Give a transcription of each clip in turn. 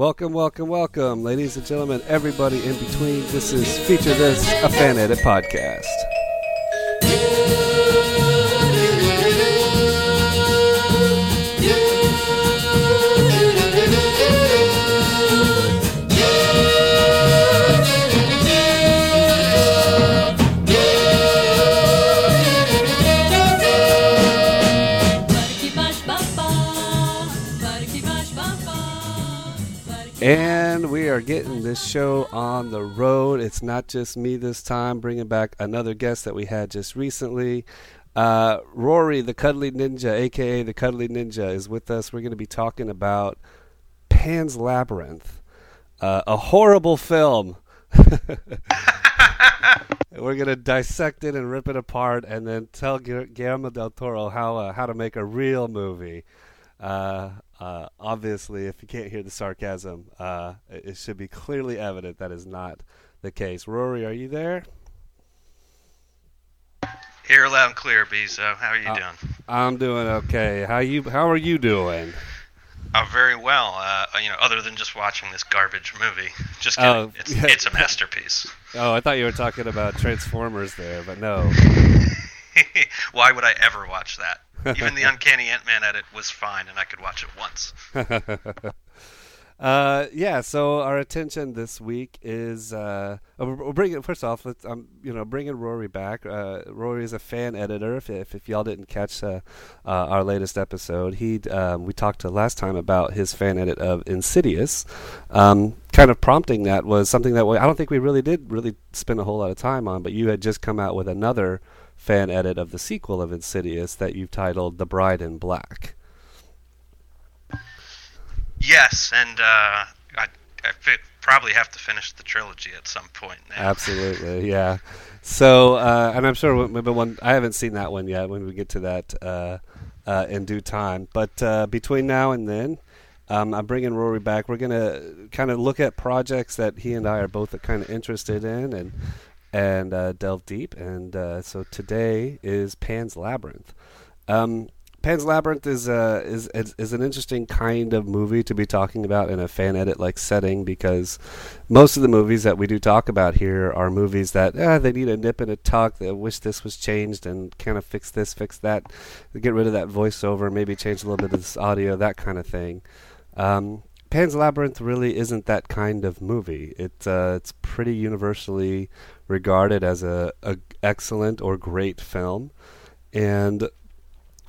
Welcome, welcome, welcome, ladies and gentlemen, everybody in between. This is Feature This, a fan edit podcast. And we are getting this show on the road. It's not just me this time, bringing back another guest that we had just recently. Uh, Rory, the Cuddly Ninja, aka the Cuddly Ninja, is with us. We're going to be talking about Pan's Labyrinth, uh, a horrible film. We're going to dissect it and rip it apart, and then tell Guillermo del Toro how uh, how to make a real movie. Uh, uh, obviously, if you can't hear the sarcasm, uh, it should be clearly evident that is not the case. Rory, are you there? Here loud and clear, Beezo. How are you uh, doing? I'm doing okay. How you? How are you doing? Oh, very well. Uh, you know, other than just watching this garbage movie. Just kidding. Oh, it's, yeah. it's a masterpiece. Oh, I thought you were talking about Transformers there, but no. Why would I ever watch that? Even the Uncanny Ant Man edit was fine, and I could watch it once. uh, yeah. So our attention this week is uh, bringing first off. Let's, um, you know, bringing Rory back. Uh, Rory is a fan editor. If, if, if y'all didn't catch uh, uh, our latest episode, he um, we talked to last time about his fan edit of Insidious. Um, kind of prompting that was something that we, I don't think we really did really spend a whole lot of time on. But you had just come out with another fan edit of the sequel of Insidious that you've titled The Bride in Black. Yes, and uh, I, I probably have to finish the trilogy at some point now. Absolutely, yeah. So, uh, and I'm sure maybe one I haven't seen that one yet. When we get to that uh, uh in due time, but uh, between now and then, um, I'm bringing Rory back. We're gonna kind of look at projects that he and I are both kind of interested in, and and uh, delve deep. And uh, so today is Pan's Labyrinth. Um, Pan's Labyrinth is, uh, is, is is an interesting kind of movie to be talking about in a fan edit like setting because most of the movies that we do talk about here are movies that ah, they need a nip and a tuck. They wish this was changed and kind of fix this, fix that, get rid of that voiceover, maybe change a little bit of this audio, that kind of thing. Um, Pan's Labyrinth really isn't that kind of movie. It uh, it's pretty universally regarded as a, a excellent or great film, and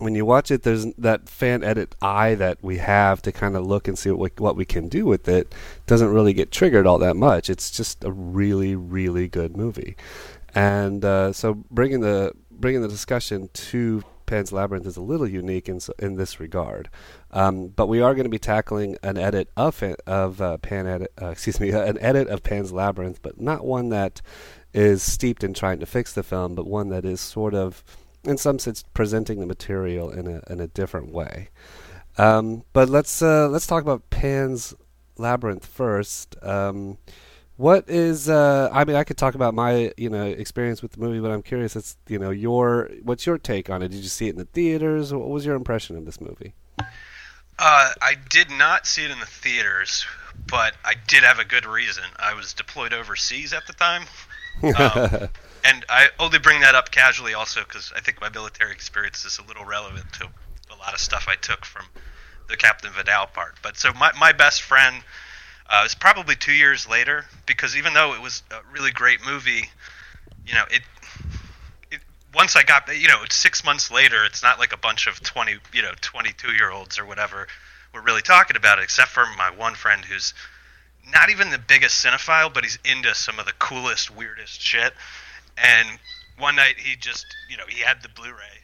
when you watch it, there's that fan edit eye that we have to kind of look and see what we, what we can do with it. Doesn't really get triggered all that much. It's just a really, really good movie, and uh, so bringing the bringing the discussion to Pan's Labyrinth is a little unique in in this regard. Um, but we are going to be tackling an edit of of uh, Pan edit, uh, excuse me, an edit of Pan's Labyrinth, but not one that is steeped in trying to fix the film, but one that is sort of, in some sense, presenting the material in a in a different way. Um, but let's uh, let's talk about Pan's Labyrinth first. Um, what is? Uh, I mean, I could talk about my you know experience with the movie, but I'm curious. It's you know your what's your take on it? Did you see it in the theaters? What was your impression of this movie? Uh, I did not see it in the theaters, but I did have a good reason. I was deployed overseas at the time, um, and I only bring that up casually also because I think my military experience is a little relevant to a lot of stuff I took from the Captain Vidal part. But so my, my best friend uh, was probably two years later because even though it was a really great movie, you know, it, it once I got, you know, six months later, it's not like a bunch of 20, you know, 22 year olds or whatever were really talking about it, except for my one friend who's not even the biggest cinephile, but he's into some of the coolest, weirdest shit. And one night he just, you know, he had the Blu-ray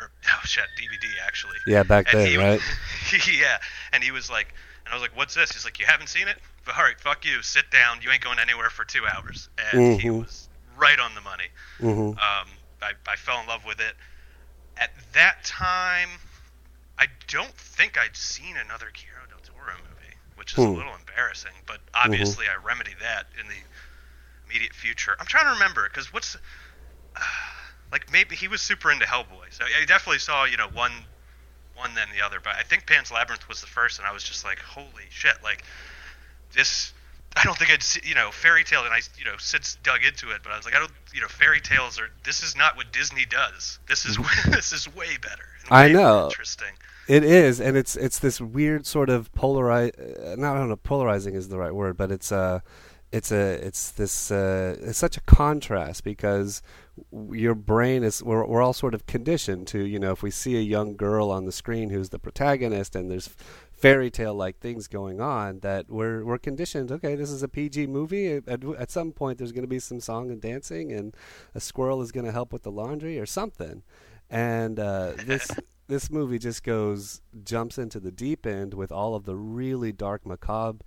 or oh shit, DVD actually. Yeah, back and then, he, right? yeah, and he was like, and I was like, "What's this?" He's like, "You haven't seen it? All right, fuck you. Sit down. You ain't going anywhere for two hours." And mm-hmm. he was right on the money. Mm-hmm. Um, I, I fell in love with it. At that time, I don't think I'd seen another Guillermo del Toro movie, which is hmm. a little embarrassing. But obviously, mm-hmm. I remedy that in the immediate future. I'm trying to remember because what's uh, like maybe he was super into Hellboy, so I definitely saw you know one one then the other. But I think Pan's Labyrinth was the first, and I was just like, holy shit! Like this I don't think I'd see, you know fairy tale, and I you know since dug into it, but I was like, I don't you know fairy tales are this is not what Disney does. This is this is way better. I know. Interesting. It is, and it's it's this weird sort of polarize. Uh, not I don't know, polarizing is the right word, but it's uh it's a it's this uh, it's such a contrast because your brain is we're, we're all sort of conditioned to you know if we see a young girl on the screen who's the protagonist and there's fairy tale like things going on that we're we're conditioned okay this is a PG movie at, at some point there's going to be some song and dancing and a squirrel is going to help with the laundry or something and uh, this this movie just goes jumps into the deep end with all of the really dark macabre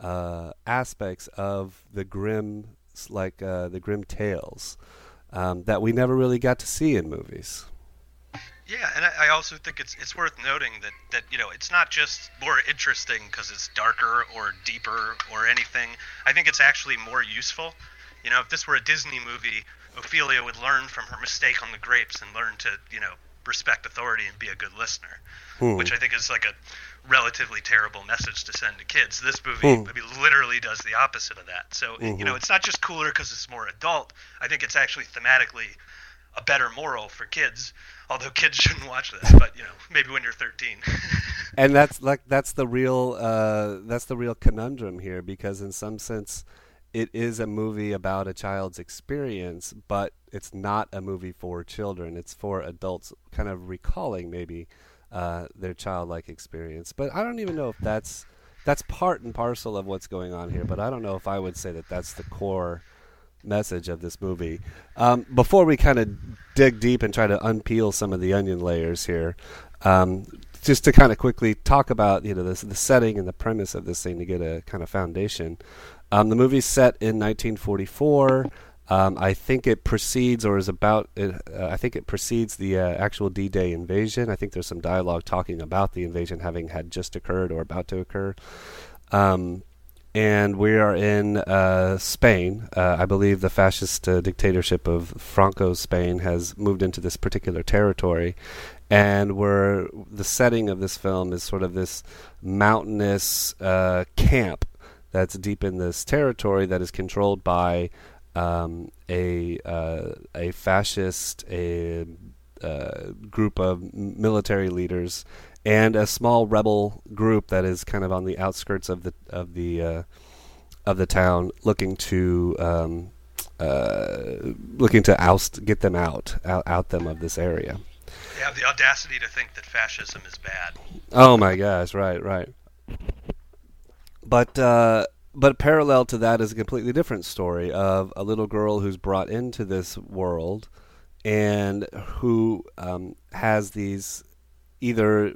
uh, aspects of the Grimm like uh, the Grimm tales um, that we never really got to see in movies. Yeah, and I, also think it's it's worth noting that that you know it's not just more interesting because it's darker or deeper or anything. I think it's actually more useful. You know, if this were a Disney movie, Ophelia would learn from her mistake on the grapes and learn to you know respect authority and be a good listener, hmm. which I think is like a relatively terrible message to send to kids. This movie hmm. maybe literally does the opposite of that. So mm-hmm. you know, it's not just cooler because it's more adult. I think it's actually thematically a better moral for kids. Although kids shouldn't watch this, but you know, maybe when you're 13. and that's like that's the real uh, that's the real conundrum here because in some sense it is a movie about a child's experience, but it's not a movie for children. It's for adults, kind of recalling maybe uh, their childlike experience. But I don't even know if that's that's part and parcel of what's going on here. But I don't know if I would say that that's the core message of this movie. Um, before we kind of dig deep and try to unpeel some of the onion layers here, um, just to kind of quickly talk about you know the, the setting and the premise of this thing to get a kind of foundation. Um, the movie's set in 1944. Um, I think it precedes or is about. Uh, I think it precedes the uh, actual D-Day invasion. I think there's some dialogue talking about the invasion having had just occurred or about to occur. Um, and we are in uh, Spain. Uh, I believe the fascist uh, dictatorship of Franco's Spain has moved into this particular territory, and where the setting of this film is sort of this mountainous uh, camp that's deep in this territory that is controlled by um, a uh, a fascist a uh, group of military leaders and a small rebel group that is kind of on the outskirts of the of the uh, of the town, looking to um, uh, looking to oust, get them out, out, out them of this area. They have the audacity to think that fascism is bad. Oh my gosh! Right, right. But uh, but parallel to that is a completely different story of a little girl who's brought into this world and who um, has these either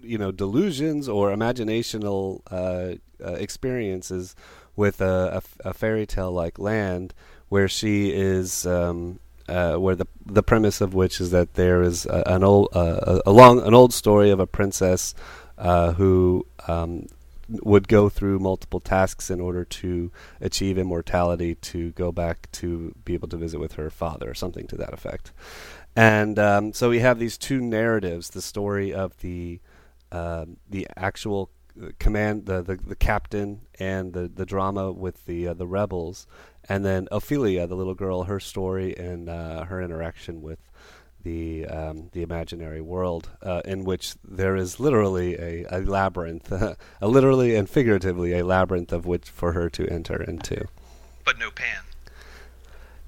you know delusions or imaginational uh, uh, experiences with a, a, a fairy tale like land where she is um, uh, where the the premise of which is that there is a, an old uh, a, long an old story of a princess uh, who um, would go through multiple tasks in order to achieve immortality to go back to be able to visit with her father or something to that effect. And um, so we have these two narratives: the story of the uh, the actual command, the, the, the captain, and the, the drama with the uh, the rebels, and then Ophelia, the little girl, her story and uh, her interaction with the um, the imaginary world, uh, in which there is literally a, a labyrinth, a literally and figuratively a labyrinth of which for her to enter into. But no Pan.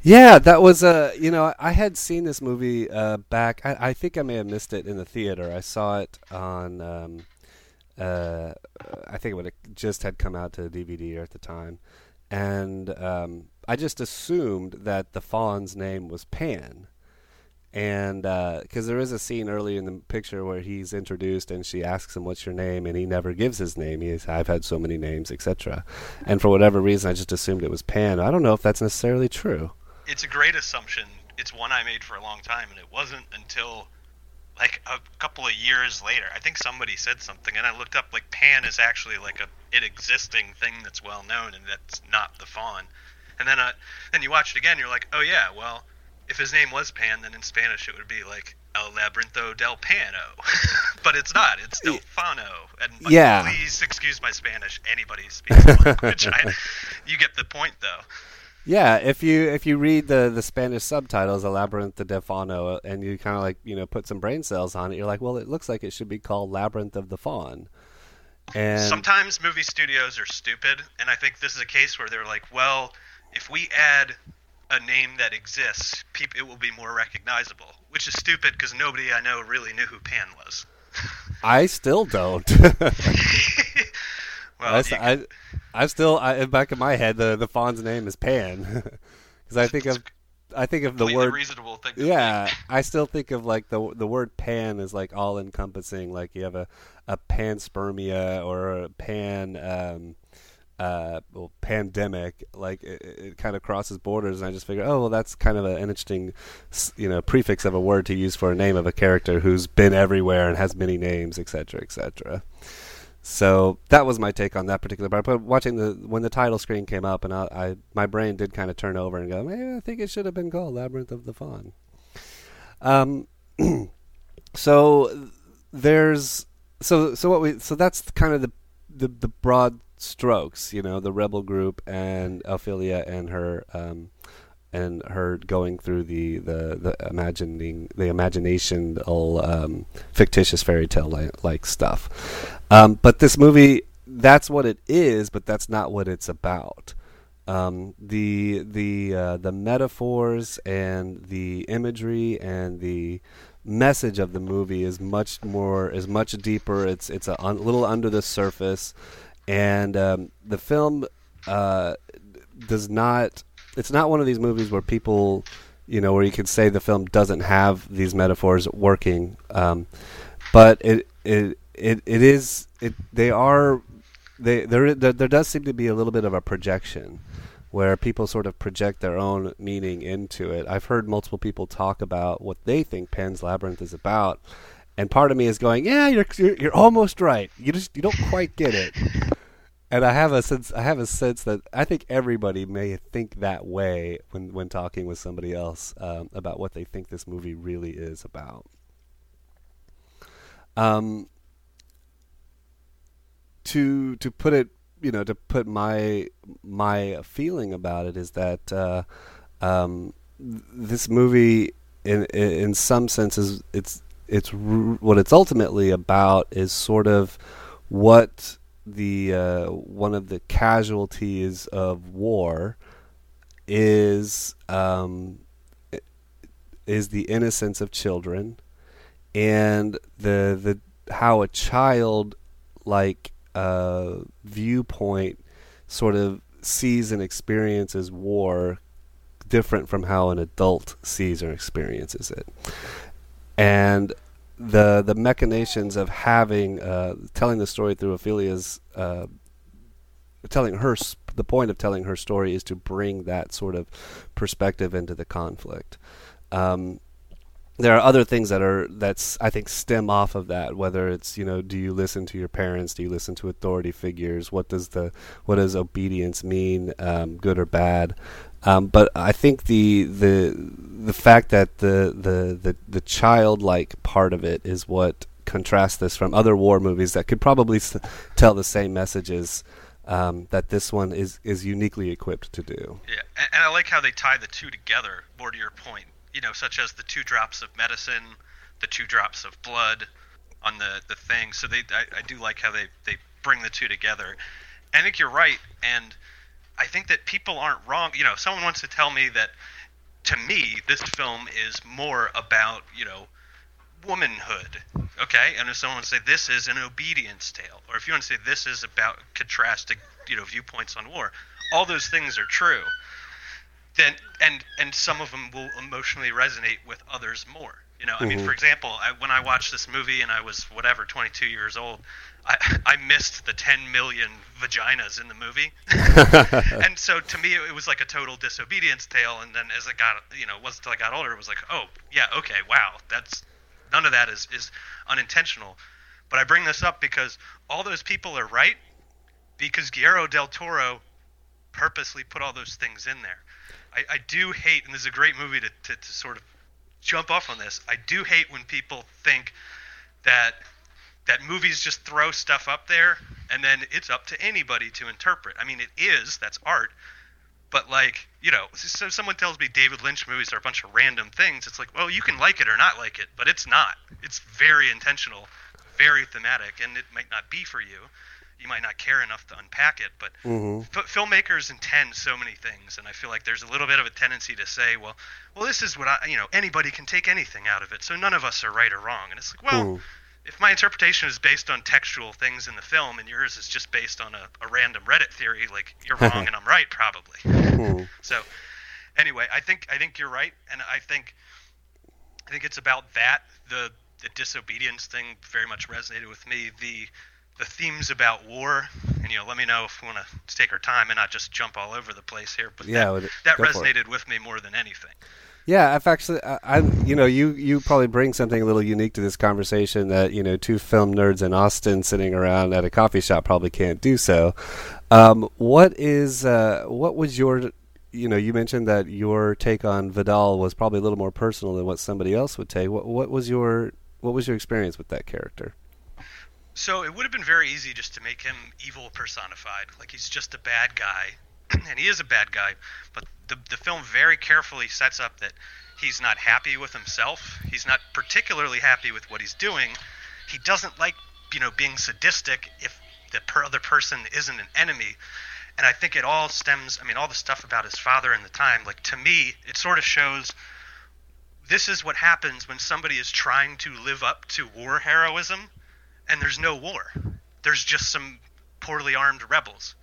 Yeah, that was a. Uh, you know, I had seen this movie uh, back. I, I, think I may have missed it in the theater. I saw it on. Um, uh, I think it would just had come out to DVD at the time, and um, I just assumed that the fawn's name was Pan, and because uh, there is a scene early in the picture where he's introduced and she asks him what's your name and he never gives his name he's i've had so many names etc and for whatever reason i just assumed it was pan i don't know if that's necessarily true it's a great assumption. It's one I made for a long time, and it wasn't until like a couple of years later. I think somebody said something, and I looked up like Pan is actually like a an existing thing that's well known, and that's not the fawn. And then uh, then you watch it again, you're like, oh yeah, well, if his name was Pan, then in Spanish it would be like El Laberinto del Pano, but it's not. It's del Fauno. And like, Yeah. please excuse my Spanish. Anybody speaks the language. I, you get the point, though. Yeah, if you if you read the the Spanish subtitles, El Labyrinth de Fauno, and you kind of like you know put some brain cells on it, you're like, well, it looks like it should be called Labyrinth of the Faun. And Sometimes movie studios are stupid, and I think this is a case where they're like, well, if we add a name that exists, peop- it will be more recognizable. Which is stupid because nobody I know really knew who Pan was. I still don't. well, I, you I, I still I, in back of my head the the fawn's name is Pan because I think of I think of the word reasonable thing. To yeah think. I still think of like the the word pan is like all encompassing like you have a a panspermia or a pan um uh well, pandemic like it, it kind of crosses borders and I just figure oh well that's kind of an interesting you know prefix of a word to use for a name of a character who's been everywhere and has many names etc etc so that was my take on that particular part. But watching the when the title screen came up, and I, I my brain did kind of turn over and go, "Man, I think it should have been called Labyrinth of the Fawn." Um, so there's so so what we so that's kind of the the, the broad strokes, you know, the rebel group and Ophelia and her um, and her going through the the, the imagining the imagination um, fictitious fairy tale like, like stuff. Um, but this movie, that's what it is, but that's not what it's about. Um, the the uh, the metaphors and the imagery and the message of the movie is much more is much deeper. It's it's a un, little under the surface, and um, the film uh, does not. It's not one of these movies where people, you know, where you could say the film doesn't have these metaphors working, um, but it it it it is it they are they there, there there does seem to be a little bit of a projection where people sort of project their own meaning into it. I've heard multiple people talk about what they think Pan's Labyrinth is about, and part of me is going, "Yeah, you're you're, you're almost right. You just you don't quite get it." And I have a sense I have a sense that I think everybody may think that way when when talking with somebody else um, about what they think this movie really is about. Um, to to put it, you know, to put my my feeling about it is that uh, um, th- this movie, in in some senses, it's it's what it's ultimately about is sort of what the uh, one of the casualties of war is um, is the innocence of children and the the how a child like uh, viewpoint sort of sees and experiences war different from how an adult sees or experiences it. And the the machinations of having uh, telling the story through Ophelia's uh, telling her the point of telling her story is to bring that sort of perspective into the conflict. Um, there are other things that are that's I think stem off of that. Whether it's you know, do you listen to your parents? Do you listen to authority figures? What does the what does obedience mean, um, good or bad? Um, but I think the the the fact that the the the, the childlike part of it is what contrasts this from other war movies that could probably s- tell the same messages um, that this one is is uniquely equipped to do. Yeah, and, and I like how they tie the two together. More to your point, you know, such as the two drops of medicine, the two drops of blood on the the thing. So they, I, I do like how they they bring the two together. I think you're right, and I think that people aren't wrong. You know, if someone wants to tell me that, to me, this film is more about you know womanhood. Okay, and if someone wants to say this is an obedience tale, or if you want to say this is about contrasting, you know, viewpoints on war, all those things are true. Then and and some of them will emotionally resonate with others more. You know, I mean, Mhm. for example, I, when I watched this movie and I was whatever 22 years old, I, I missed the 10 million vaginas in the movie, and so to me it was like a total disobedience tale. And then as I got, you know, it wasn't until I got older, it was like, oh yeah, okay, wow, that's none of that is is unintentional. But I bring this up because all those people are right because Guillermo del Toro purposely put all those things in there. I, I do hate, and this is a great movie to, to, to sort of jump off on this. I do hate when people think that that movies just throw stuff up there and then it's up to anybody to interpret. I mean, it is that's art, but like you know, so someone tells me David Lynch movies are a bunch of random things. It's like, well, you can like it or not like it, but it's not. It's very intentional, very thematic, and it might not be for you. You might not care enough to unpack it, but Mm-hmm. f- filmmakers intend so many things, and I feel like there's a little bit of a tendency to say, well, well, this is what I, you know, anybody can take anything out of it, so none of us are right or wrong. And it's like, well, Hmm. If my interpretation is based on textual things in the film, and yours is just based on a, a random Reddit theory, like you're wrong and I'm right, probably. Hmm. So, anyway, I think I think you're right, and I think I think it's about that. The the disobedience thing very much resonated with me. The the themes about war, and you know, let me know if we want to take our time and not just jump all over the place here. But Yeah, that, that go for it. resonated with me more than anything. Yeah, I've actually, I, I, you know, you you probably bring something a little unique to this conversation that you know two film nerds in Austin sitting around at a coffee shop probably can't do so. Um, what is uh, what was your, you know, you mentioned that your take on Vidal was probably a little more personal than what somebody else would take. What what was your what was your experience with that character? So it would have been very easy just to make him evil personified, like he's just a bad guy, and he is a bad guy. But the the film very carefully sets up that he's not happy with himself. He's not particularly happy with what he's doing. He doesn't like you know being sadistic if the per- other person isn't an enemy. And I think it all stems. I mean, all the stuff about his father and the time. Like to me, it sort of shows this is what happens when somebody is trying to live up to war heroism and there's no war. There's just some poorly armed rebels,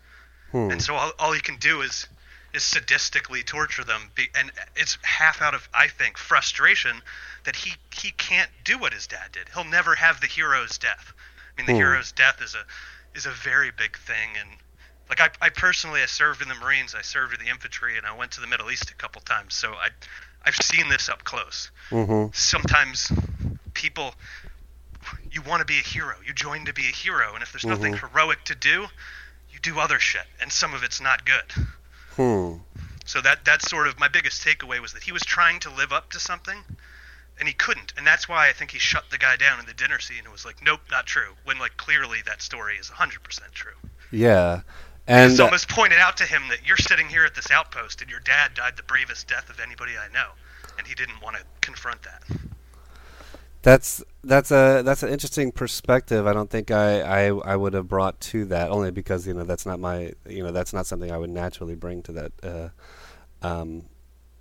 Hmm. and so all, all you can do is is sadistically torture them. Be, and it's half out of I think frustration that he he can't do what his dad did. He'll never have the hero's death. I mean, the Hmm. hero's death is a is a very big thing, and like I, I personally I served in the Marines, I served in the infantry, and I went to the Middle East a couple times, so I I've seen this up close hmm sometimes people you want to be a hero you join to be a hero and if there's nothing Mhm. heroic to do you do other shit and some of it's not good. Hmm. so that that's sort of my biggest takeaway was that he was trying to live up to something and he couldn't. And that's why i think he shut the guy down in the dinner scene and was like nope not true when like clearly that story is 100% true. Yeah, and it's almost pointed out to him that you're sitting here at this outpost and your dad died the bravest death of anybody i know and he didn't want to confront that That's that's a that's an interesting perspective. I don't think I, I I would have brought to that only because you know that's not my you know that's not something I would naturally bring to that uh, um,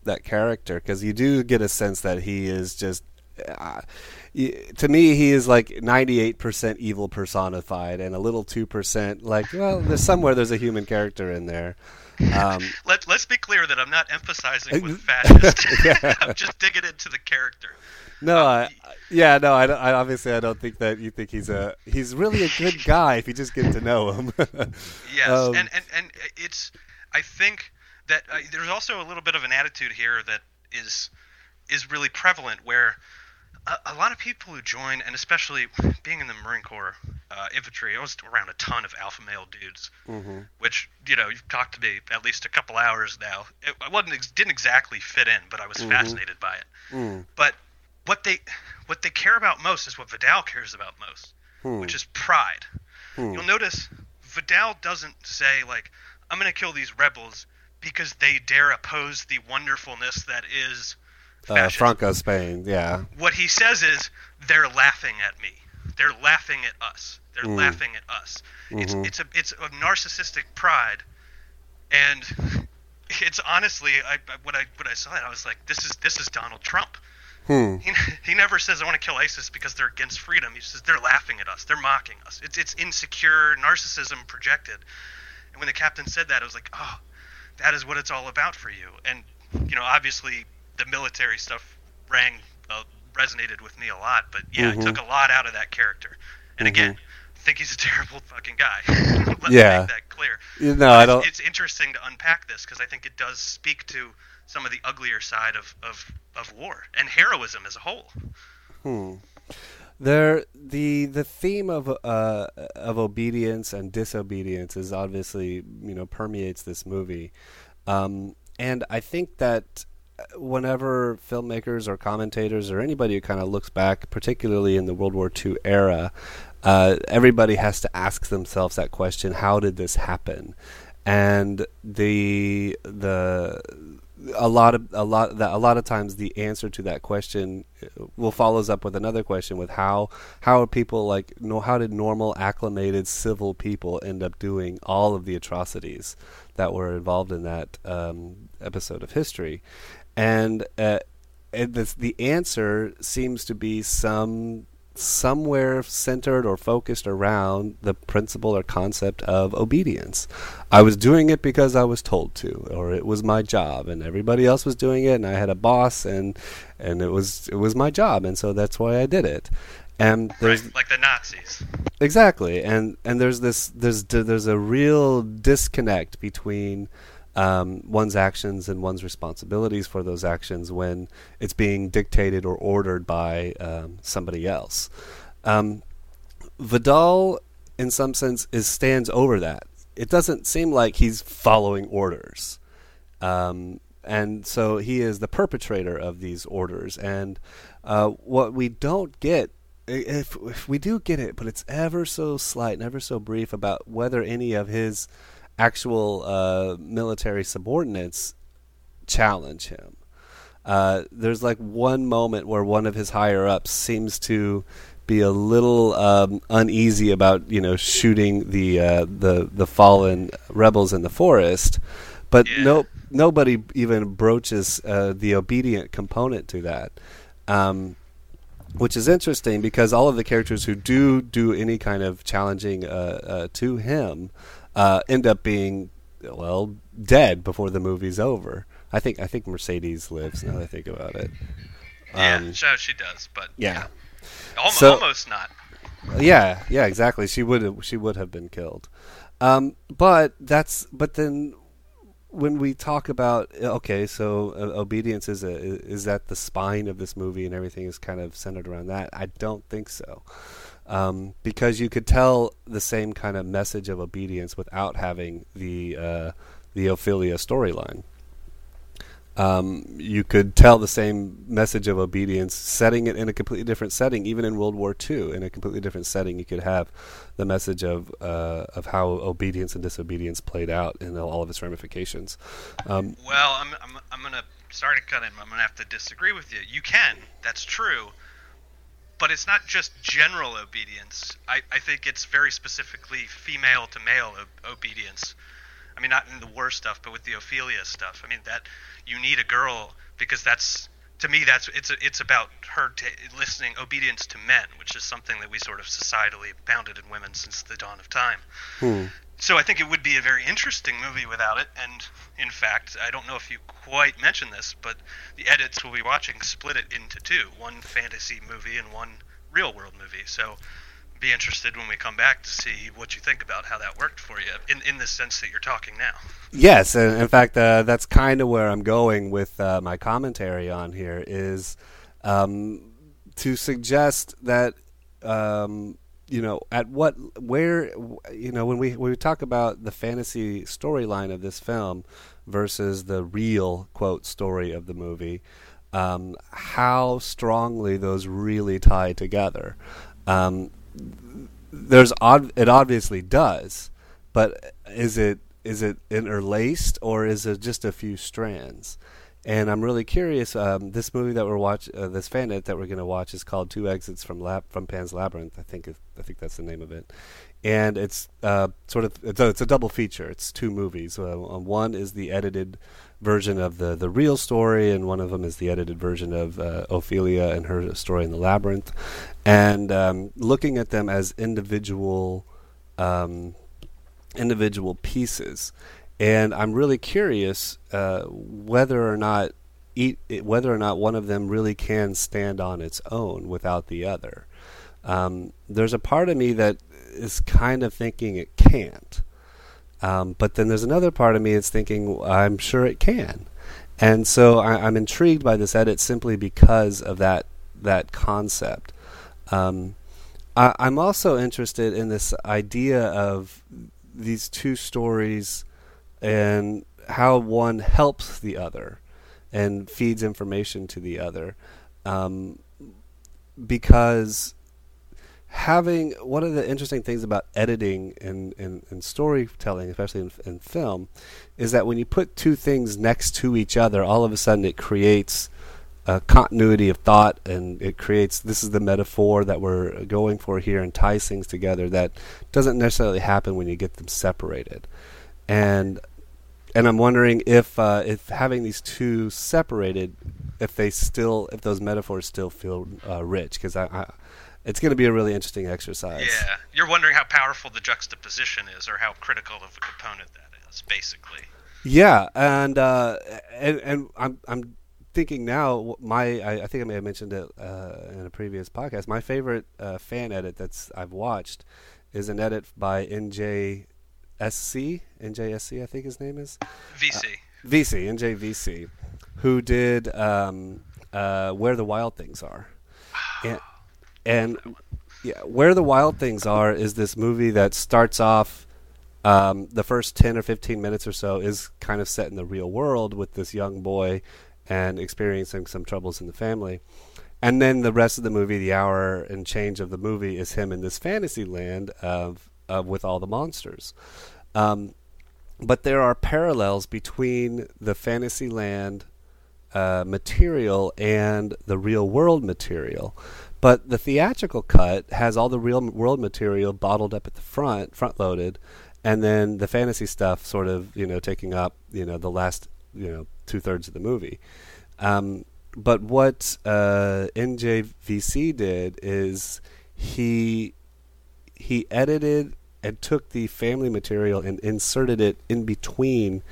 that character because you do get a sense that he is just uh, to me he is like ninety eight percent evil personified and a little two percent like well there's somewhere there's a human character in there. Um, Let, let's be clear that I'm not emphasizing with Uh, fascist. Yeah. I'm just digging into the character. No, I, I- yeah, no, I, I obviously I don't think that you think he's a he's really a good guy if you just get to know him. Yes, Um, and, and and it's. I think that uh, there's also a little bit of an attitude here that is is really prevalent where a, a lot of people who join, and especially being in the Marine Corps uh, infantry, I was around a ton of alpha male dudes, hmm which you know you've talked to me at least a couple hours now. It, I wasn't didn't exactly fit in, but I was Mhm. fascinated by it. Mm. But what they what they care about most is what Vidal cares about most, Hmm. which is pride. Hmm. You'll notice Vidal doesn't say like I'm going to kill these rebels because they dare oppose the wonderfulness that is uh. Franco Spain, yeah. what he says is they're laughing at me. They're laughing at us. They're Mm. laughing at us. Mhm. It's it's a it's a narcissistic pride, and it's honestly I, I when I when I saw it I was like this is this is Donald Trump. Hmm. He, he never says I want to kill ISIS because they're against freedom. He says they're laughing at us. They're mocking us. It's it's insecure narcissism projected. And when the captain said that, I was like, oh, that is what it's all about for you. And you know, obviously the military stuff rang uh, resonated with me a lot. But yeah, Mhm. it took a lot out of that character. And Mhm. again, I think he's a terrible fucking guy. Let Yeah. me make that clear. But I don't. it's interesting to unpack this because I think it does speak to some of the uglier side of, of, of war and heroism as a whole. Hmm. There, the the theme of uh, of obedience and disobedience is obviously you know permeates this movie, um, and I think that whenever filmmakers or commentators or anybody who kind of looks back, particularly in the World War II era, uh, everybody has to ask themselves that question: How did this happen? And the the a lot of a lot that a lot of times the answer to that question uh, will follows up with another question with how how are people like no how did normal acclimated civil people end up doing all of the atrocities that were involved in that um, episode of history? And uh, this, the answer seems to be some somewhere centered or focused around the principle or concept of obedience. I was doing it because I was told to, or it was my job, and everybody else was doing it, and I had a boss, and and it was it was my job, and so that's why I did it. And there's right, like the Nazis. Exactly, and and there's this there's there's a real disconnect between um, one's actions and one's responsibilities for those actions when it's being dictated or ordered by um, somebody else. Um, Vidal, in some sense, is stands over that. It doesn't seem like he's following orders, um, and so he is the perpetrator of these orders. And uh, what we don't get if, if we do get it, but it's ever so slight and ever so brief about whether any of his actual uh, military subordinates challenge him. Uh, there's like one moment where one of his higher ups seems to be a little um, uneasy about you know shooting the uh, the the fallen rebels in the forest, but yeah. no nobody even broaches uh, the obedient component to that. Um, which is interesting because all of the characters who do do any kind of challenging uh, uh, to him uh, end up being well dead before the movie's over. I think I think Mercedes lives now that I think about it. Um, yeah, she does, but yeah, almost, so, almost not. Yeah, yeah, exactly. She would have, she would have been killed. Um, but that's but then when we talk about okay, so uh, obedience is a is that the spine of this movie and everything is kind of centered around that? I don't think so um, because you could tell the same kind of message of obedience without having the uh, the Ophelia storyline. Um, you could tell the same message of obedience, setting it in a completely different setting, even in World War II, in a completely different setting. You could have the message of uh, of how obedience and disobedience played out in all of its ramifications. Um, well, I'm I'm, I'm going to sorry to cut in. I'm going to have to disagree with you. You can, that's true, but it's not just general obedience. I, I think it's very specifically female to male o- obedience. I mean, not in the war stuff, but with the Ophelia stuff. I mean, that you need a girl because that's to me that's it's it's about her t- listening obedience to men, which is something that we sort of societally bounded in women since the dawn of time. Hmm. So I think it would be a very interesting movie without it. And in fact, I don't know if you quite mentioned this, but the edits we'll be watching split it into two: one fantasy movie and one real world movie. So be interested when we come back to see what you think about how that worked for you in in the sense that you're talking now. Yes, and in fact, uh, that's kind of where I'm going with uh, my commentary on here is um, to suggest that um, you know at what where you know when we when we talk about the fantasy storyline of this film versus the real quote story of the movie um, how strongly those really tie together um, there's odd it obviously does but is it is it interlaced or is it just a few strands and I'm really curious. Um, this movie that we're watch, uh, this fan that we're going to watch is called Two Exits from Lab from Pan's Labyrinth. I think I think that's the name of it, and it's uh, sort of it's a, it's a, double feature. It's two movies. Uh, one is the edited version of the the real story, and one of them is the edited version of uh, Ophelia and her story in the labyrinth. And um, looking at them as individual um, individual pieces and I'm really curious uh, whether or not whether or not one of them really can stand on its own without the other. Um, there's a part of me that is kind of thinking it can't, um, but then there's another part of me that's thinking I'm sure it can, and so I, am intrigued by this edit simply because of that that concept. Um, I, I'm also interested in this idea of these two stories and how one helps the other. and feeds information to the other. Um, because having one of the interesting things about editing and, and, storytelling, especially in, in, film, is that when you put two things next to each other, all of a sudden it creates a continuity of thought and it creates this is the metaphor that we're going for here and ties things together that doesn't necessarily happen when you get them separated. And and I'm wondering if uh, if having these two separated, if they still if those metaphors still feel uh, rich because I, I it's going to be a really interesting exercise. Yeah, you're wondering how powerful the juxtaposition is, or how critical of a component that is, basically. Yeah, and uh, and and I'm I'm thinking now. My I, I think I may have mentioned it uh, in a previous podcast. My favorite uh, fan edit that's I've watched is an edit by NJSC NJSC I think his name is VC VC NJVC, who did um, uh, Where the Wild Things Are. And, and yeah, where the wild things are is this movie that starts off. Um, the first ten or fifteen minutes or so is kind of set in the real world with this young boy and experiencing some troubles in the family. And then the rest of the movie, the hour and change of the movie, is him in this fantasy land of, of with all the monsters. Um, but there are parallels between the fantasy land uh, material and the real world material. But the theatrical cut has all the real world material bottled up at the front, front loaded, and then the fantasy stuff sort of you know taking up you know the last you know two thirds of the movie. Um, but what uh, NJVC did is he he edited and took the family material and inserted it in between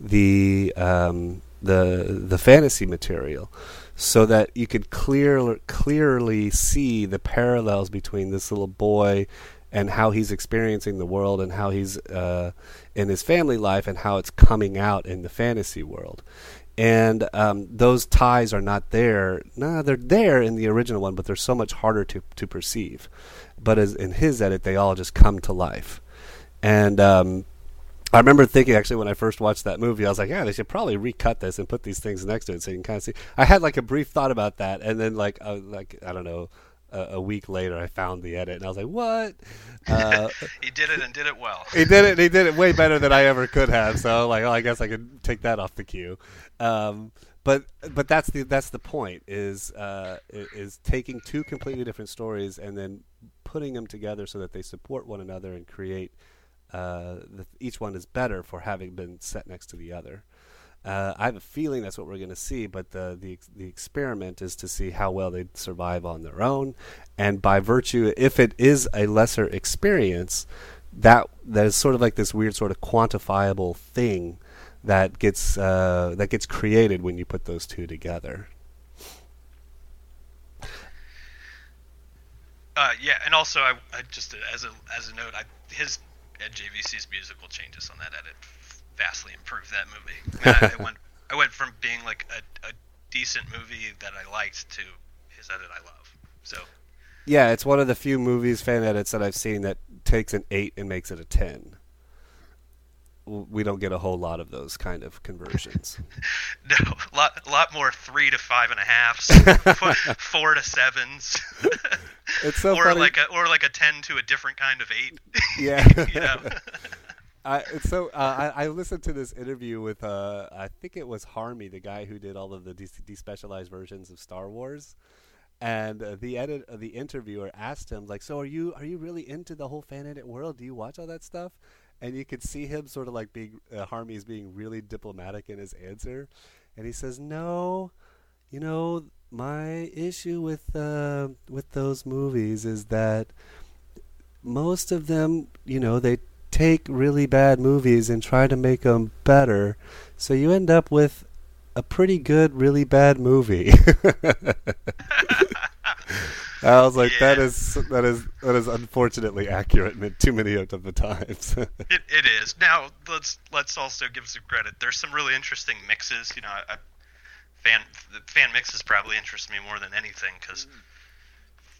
the um, the the fantasy material so that you could clear, clearly see the parallels between this little boy and how he's experiencing the world and how he's uh, in his family life and how it's coming out in the fantasy world. And um, those ties are not there. No, they're there in the original one, but they're so much harder to, to perceive. But as in his edit, they all just come to life. And um, I remember thinking actually when I first watched that movie, I was like, yeah, they should probably recut this and put these things next to it so you can kind of see. I had like a brief thought about that, and then like uh, like I don't know. a week later, I found the edit, and I was like, "What?" Uh, he did it and did it well. he did it. He did it way better than I ever could have. So, like, oh, I guess I could take that off the queue. Um, but but that's the that's the point is uh, is taking two completely different stories and then putting them together so that they support one another and create uh, the, each one is better for having been set next to the other. Uh, I have a feeling that's what we're going to see, but the, the the experiment is to see how well they survive on their own, and by virtue, if it is a lesser experience, that that is sort of like this weird sort of quantifiable thing that gets uh, that gets created when you put those two together. Uh, yeah, and also I, I, just as a as a note, I, his JVC's musical changes on that edit vastly improved that movie. I, I, went I went from being like a, a decent movie that I liked to his edit I love. So yeah, it's one of the few movies fan edits that I've seen that takes an eight and makes it a ten. We don't get a whole lot of those kind of conversions. no, a lot, lot more three to five and a halfs, four to sevens. It's so or funny. like a or like a ten to a different kind of eight. Yeah. you know. I, it's so uh, I, I listened to this interview with uh, I think it was Harmy, the guy who did all of the despecialized versions of Star Wars, and uh, the edit uh, the interviewer asked him like, "So are you are you really into the whole fan edit world? Do you watch all that stuff?" And you could see him sort of like being uh, Harmy is being really diplomatic in his answer, and he says, "No, you know my issue with uh, with those movies is that most of them, you know, they take really bad movies and try to make them better, so you end up with a pretty good, really bad movie. I was like, yeah. that is that is that is unfortunately accurate too many of the times. it, it is. Now let's let's also give some credit. There's some really interesting mixes. You know, I, fan the fan mixes probably interest me more than anything because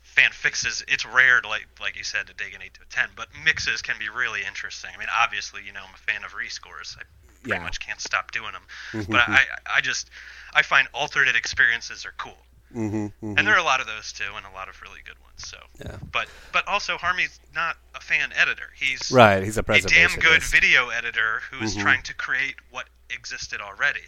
fan fixes it's rare to like like you said to dig an eight to a ten, but mixes can be really interesting. I mean, obviously, you know, I'm a fan of rescores. I pretty Yeah. much can't stop doing them. Mhm. But I, I just I find alternate experiences are cool, hmm and there are a lot of those too, and a lot of really good ones. So, Yeah. but but also Harmy's not a fan editor. He's Right, he's a a damn good video editor who is Mhm. trying to create what existed already.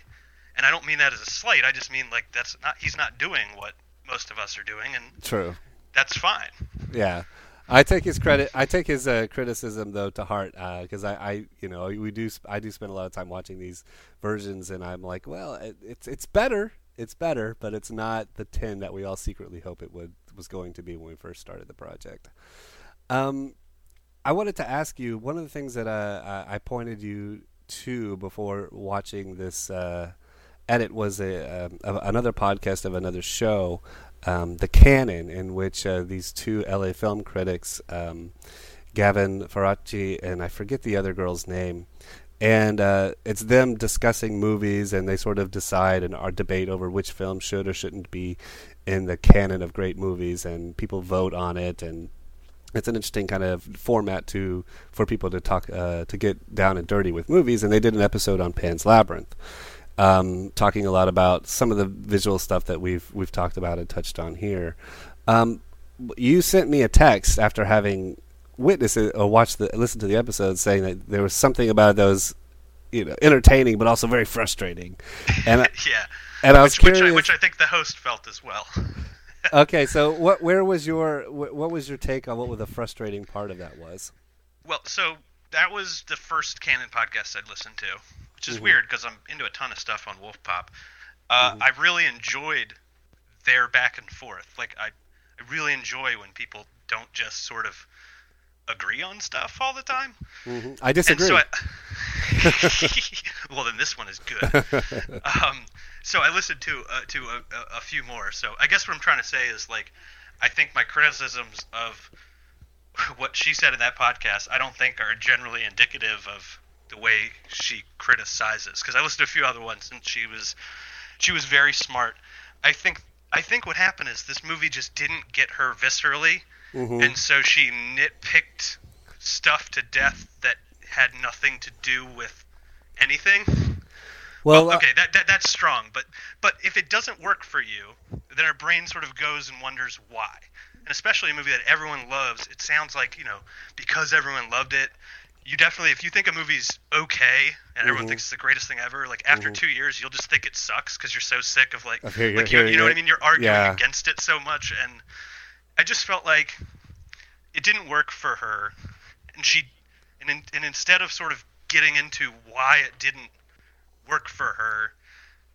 And I don't mean that as a slight. I just mean like that's not he's not doing what most of us are doing, and True. that's fine. Yeah, I take his credit. I take his uh, criticism though to heart because I, I, you know, we do. sp- I do spend a lot of time watching these versions, and I'm like, well, it, it's it's better. It's better, but it's not the ten that we all secretly hope it would was going to be when we first started the project. Um, I wanted to ask you one of the things that uh, I I pointed you to before watching this uh, edit was a, um, a another podcast of another show, um, the Canon, in which uh, these two LA film critics, um, Gavin Faraci and I forget the other girl's name, and uh, it's them discussing movies, and they sort of decide and are debate over which film should or shouldn't be in the canon of great movies, and people vote on it, and it's an interesting kind of format to for people to talk uh, to get down and dirty with movies. And they did an episode on Pan's Labyrinth, um, talking a lot about some of the visual stuff that we've we've talked about and touched on here. Um, you sent me a text after having witnessed it or watched the listened to the episode, saying that there was something about those, you know, entertaining but also very frustrating. And I- yeah, and I was which, which, curious. I, which I think the host felt as well. okay, so what where was your wh- what was your take on what was the frustrating part of that was? Well, so that was the first canon podcast I'd listened to, which is Mhm. weird because I'm into a ton of stuff on Wolfpop. Uh, Mhm. I really enjoyed their back and forth. Like I, I really enjoy when people don't just sort of agree on stuff all the time. hmm I disagree. So I, well, then this one is good. um, so I listened to uh, to a, a, a few more. So I guess what I'm trying to say is like, I think my criticisms of what she said in that podcast, I don't think are generally indicative of the way she criticizes. Because I listened to a few other ones, and she was she was very smart. I think I think what happened is this movie just didn't get her viscerally, Mhm. and so she nitpicked stuff to death that had nothing to do with anything. well, Well, okay, that, that that's strong, but but if it doesn't work for you, then our brain sort of goes and wonders why. And especially a movie that everyone loves, it sounds like you know because everyone loved it. You definitely, if you think a movie's okay and everyone Mhm. thinks it's the greatest thing ever, like after Mhm. two years, you'll just think it sucks because you're so sick of like, hearing- like you, you know what I mean? You're arguing Yeah. against it so much, and I just felt like it didn't work for her, and she, and in, and instead of sort of getting into why it didn't work for her,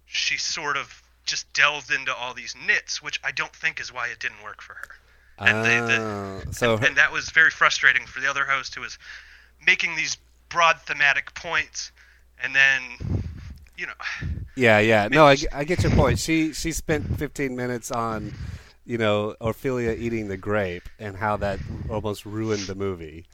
she sort of just delved into all these nits, which I don't think is why it didn't work for her. And they- the- so her- and that was very frustrating for the other host who was making these broad thematic points, and then, you know, yeah, yeah. No, I, I get your point. She she spent 15 minutes on, you know, Ophelia eating the grape and how that almost ruined the movie.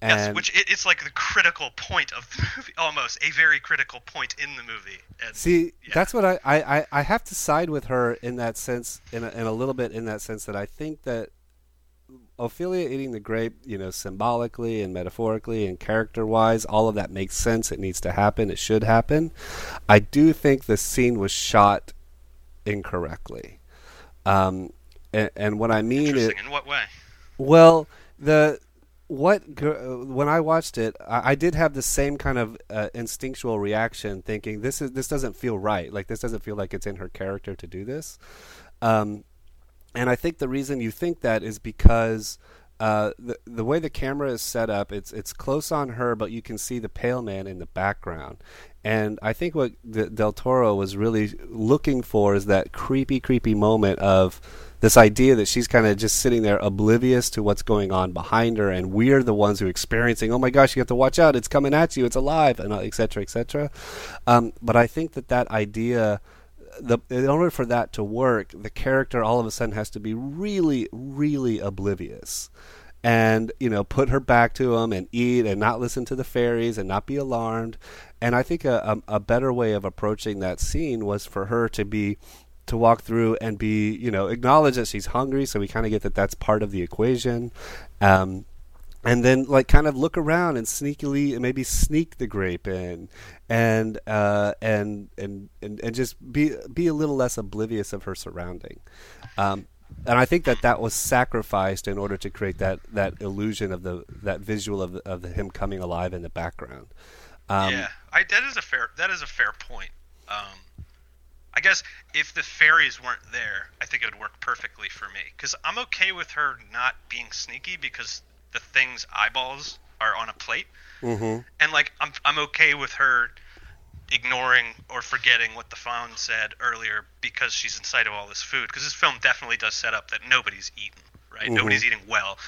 yes, which it, it's like the critical point of the movie, almost a very critical point in the movie. And, See, Yeah. that's what I, I, I- I have to side with her in that sense, in a, in a little bit in that sense that I think that Ophelia eating the grape, you know, symbolically and metaphorically and character wise, all of that makes sense. It needs to happen. It should happen. I do think the scene was shot incorrectly. Um, and, and what I mean is, in what way? well, the what when I watched it, I, I did have the same kind of uh, instinctual reaction, thinking this is this doesn't feel right. Like this doesn't feel like it's in her character to do this. Um, and I think the reason you think that is because uh, the the way the camera is set up, it's it's close on her, but you can see the pale man in the background. And I think what D- Del Toro was really looking for is that creepy, creepy moment of this idea that she's kind of just sitting there oblivious to what's going on behind her, and we're the ones who are experiencing. Oh my gosh, you have to watch out! It's coming at you! It's alive, and etc. cetera, et cetera. Um, but I think that that idea the in order for that to work, the character all of a sudden has to be really, really oblivious, and you know, put her back to him and eat and not listen to the fairies and not be alarmed. And I think a, a, a better way of approaching that scene was for her to be to walk through and be, you know, acknowledge that she's hungry. So we kind of get that that's part of the equation. Um, and then like kind of look around and sneakily and maybe sneak the grape in and uh, and, and and and just be be a little less oblivious of her surrounding um, and I think that that was sacrificed in order to create that, that illusion of the that visual of of him coming alive in the background. Um, yeah, I, that is a fair that is a fair point. Um, I guess if the fairies weren't there, I think it would work perfectly for me because I'm okay with her not being sneaky because the thing's eyeballs are on a plate, mm-hmm. and like I'm I'm okay with her ignoring or forgetting what the fawn said earlier because she's in sight of all this food. Because this film definitely does set up that nobody's eaten, right? Mm-hmm. Nobody's eating well.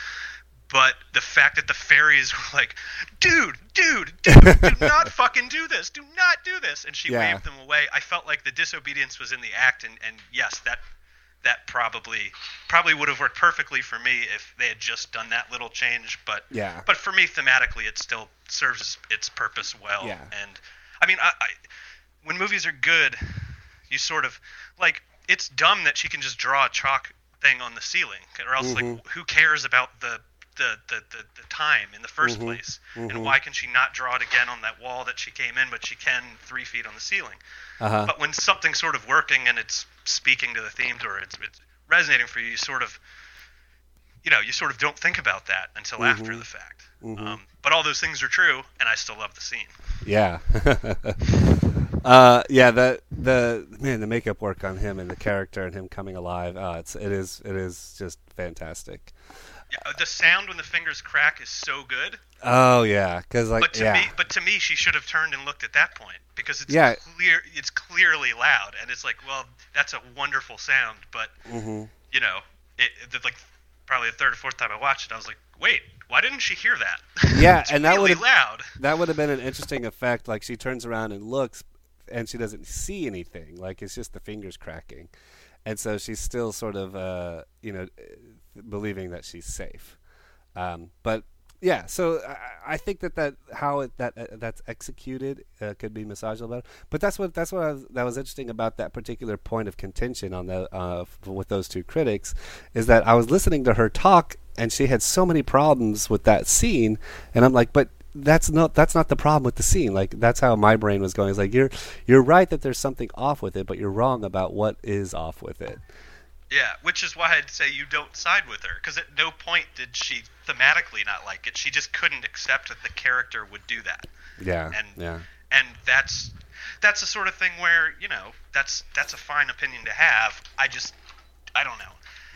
But the fact that the fairies were like, dude, dude, dude, do not fucking do this. Do not do this. And she yeah. waved them away. I felt like the disobedience was in the act. And, and yes, that that probably probably would have worked perfectly for me if they had just done that little change. But yeah. but for me, thematically, it still serves its purpose well. Yeah. And I mean, I, I, when movies are good, you sort of like it's dumb that she can just draw a chalk thing on the ceiling, or else mm-hmm. like who cares about the the, the, the, the time in the 1st mm-hmm. place, mm-hmm. and why can she not draw it again on that wall that she came in, but she can three feet on the ceiling? Uh-huh. But when something's sort of working and it's speaking to the themes or it's, it's resonating for you, you sort of you know, you sort of don't think about that until mm-hmm. after the fact. Mm-hmm. Um, but all those things are true, and I still love the scene. Yeah, uh, yeah. The the man, the makeup work on him and the character and him coming alive. Uh, it's it is it is just fantastic. Yeah, uh, the sound when the fingers crack is so good. Oh yeah, because like but to yeah. me, but to me, she should have turned and looked at that point because it's yeah. clear, it's clearly loud, and it's like, well, that's a wonderful sound, but mm-hmm. you know, it, it, like probably the third or fourth time I watched it, I was like, wait, why didn't she hear that? Yeah, and that really would loud. That would have been an interesting effect. Like she turns around and looks, and she doesn't see anything. Like it's just the fingers cracking, and so she's still sort of, uh, you know, believing that she's safe. Um, but yeah, so I, I, think that, that how it, that uh, that's executed uh, could be massaged a bit. But that's what that's what was, that was interesting about that particular point of contention on the uh, with those two critics is that I was listening to her talk and she had so many problems with that scene, and I'm like, but that's not that's not the problem with the scene. Like that's how my brain was going. It's like you're you're right that there's something off with it, but you're wrong about what is off with it. Yeah, which is why I'd say you don't side with her because at no point did she thematically not like it. She just couldn't accept that the character would do that. Yeah. And yeah. And that's that's the sort of thing where you know that's that's a fine opinion to have. I just I don't know.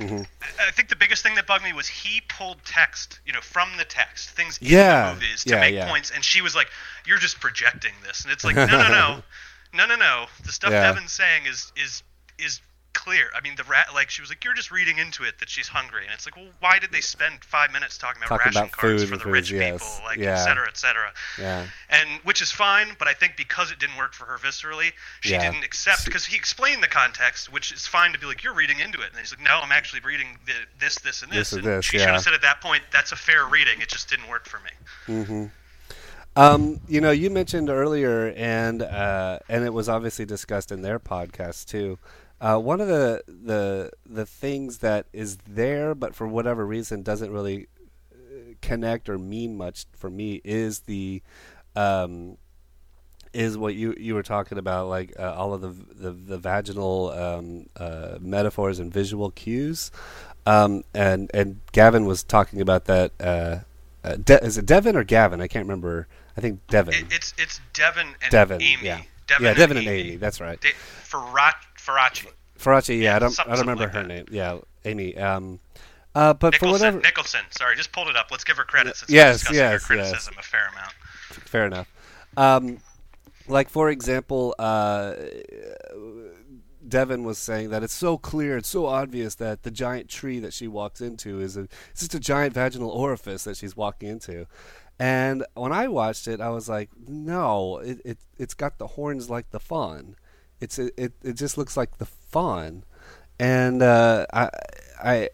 Mm-hmm. I think the biggest thing that bugged me was he pulled text, you know, from the text, things yeah. in the movies to yeah, make yeah. points, and she was like, "You're just projecting this," and it's like, no, no, no, no, no, no. The stuff Yeah. Devin's saying is is is clear. I mean, the rat like she was like, "You're just reading into it that she's hungry," and it's like, well, why did they spend five minutes talking about Talking ration about cards food for the foods, rich yes. people, like Yeah. et cetera, et cetera, Yeah. and which is fine. But I think because it didn't work for her viscerally, she Yeah. didn't accept because he explained the context, which is fine to be like, "You're reading into it," and he's like, "No, I'm actually reading the, this, this, and this." This and and this, she yeah. should have said at that point, "That's a fair reading. It just didn't work for me." Mm-hmm. Um, you know, you mentioned earlier, and uh, and it was obviously discussed in their podcast too. Uh, one of the the the things that is there, but for whatever reason doesn't really uh, connect or mean much for me is the um, is what you you were talking about, like uh, all of the the, the vaginal um, uh, metaphors and visual cues. Um, and and Gavin was talking about that. Uh, uh, De- is it Devin or Gavin? I can't remember. I think Devin. It, it's it's Devin and Devin, Amy. yeah. Devin yeah, and Devin Amy. and Amy. That's right. De- Farach, Faraci. Faraci. Yeah, Yeah, I don't. I don't remember something her like name. Yeah, Amy. Um, uh, but for Nicholson. whatever. Nicholson. Sorry, just pulled it up. Let's give her credit since Yes, we're discussing her yes, criticism a fair amount. Fair enough. Um, like for example, uh, Devin was saying that it's so clear, it's so obvious that the giant tree that she walks into is a, it's just a giant vaginal orifice that she's walking into. And when I watched it, I was like, no, it, it it's got the horns like the fawn. It's it it, just looks like the fawn, and uh, I I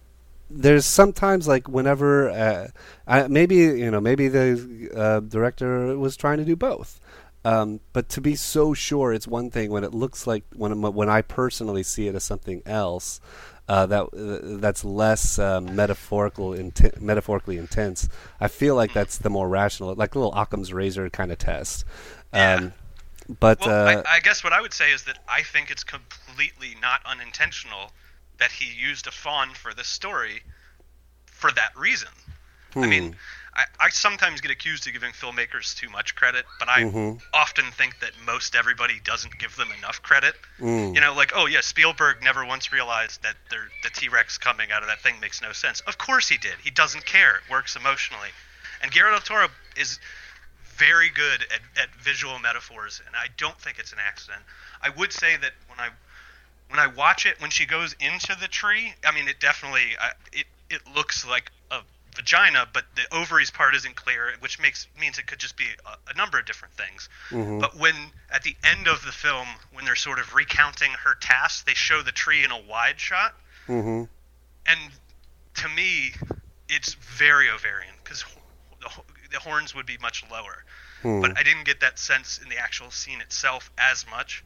there's sometimes like whenever uh, I, maybe you know maybe the uh, director was trying to do both. Um, but to be so sure it's one thing when it looks like when when I personally see it as something else. uh, that uh, that's less um, metaphorical, inten- metaphorically intense. I feel like that's the more rational, like a little Occam's razor kind of test. Yeah. But Well, uh, I, I guess what I would say is that I think it's completely not unintentional that he used a fawn for this story for that reason. I Hmm. mean, I, I sometimes get accused of giving filmmakers too much credit, but I Mhm. often think that most everybody doesn't give them enough credit. Mm. You know, like, oh yeah, Spielberg never once realized that the T Rex coming out of that thing makes no sense. Of course he did. He doesn't care. It works emotionally. And Guillermo del Toro is very good at, at visual metaphors, and I don't think it's an accident. I would say that when I when I watch it, when she goes into the tree, I mean, it definitely I, it it looks like a vagina, but the ovaries part isn't clear, which makes means it could just be a, a number of different things. Mhm. But when at the end of the film, when they're sort of recounting her tasks, they show the tree in a wide shot, hmm and to me, it's very ovarian because the, horns would be much lower. Hmm. But I didn't get that sense in the actual scene itself as much.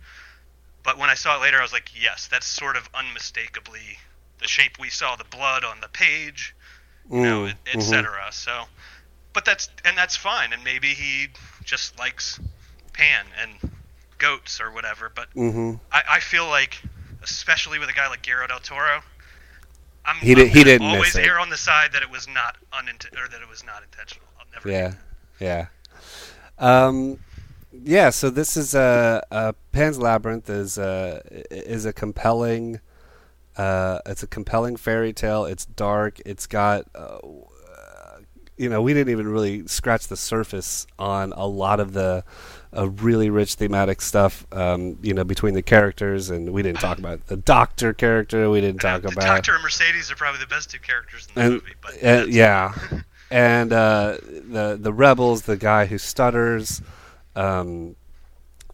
But when I saw it later, I was like, yes, that's sort of unmistakably the shape we saw the blood on the page, you know, Mm, et, mhm. So, but that's and that's fine. And maybe he just likes Pan and goats or whatever. But hmm I, I feel like, especially with a guy like Guillermo del Toro, I'm, He did, I'm he didn't always err on the side that it was not uninten- or that it was not intentional. Never. Yeah, yeah. Um, yeah. So this is a uh, Pan's Labyrinth is uh, is a compelling. Uh, it's a compelling fairy tale. It's dark. It's got. Uh, you know, we didn't even really scratch the surface on a lot of the uh, really rich thematic stuff. Um, you know, between the characters, and we didn't talk about the Doctor character. We didn't talk the about Doctor and Mercedes are probably the best two characters in the and movie. But uh, yeah, and uh, the the rebels, the guy who stutters, um,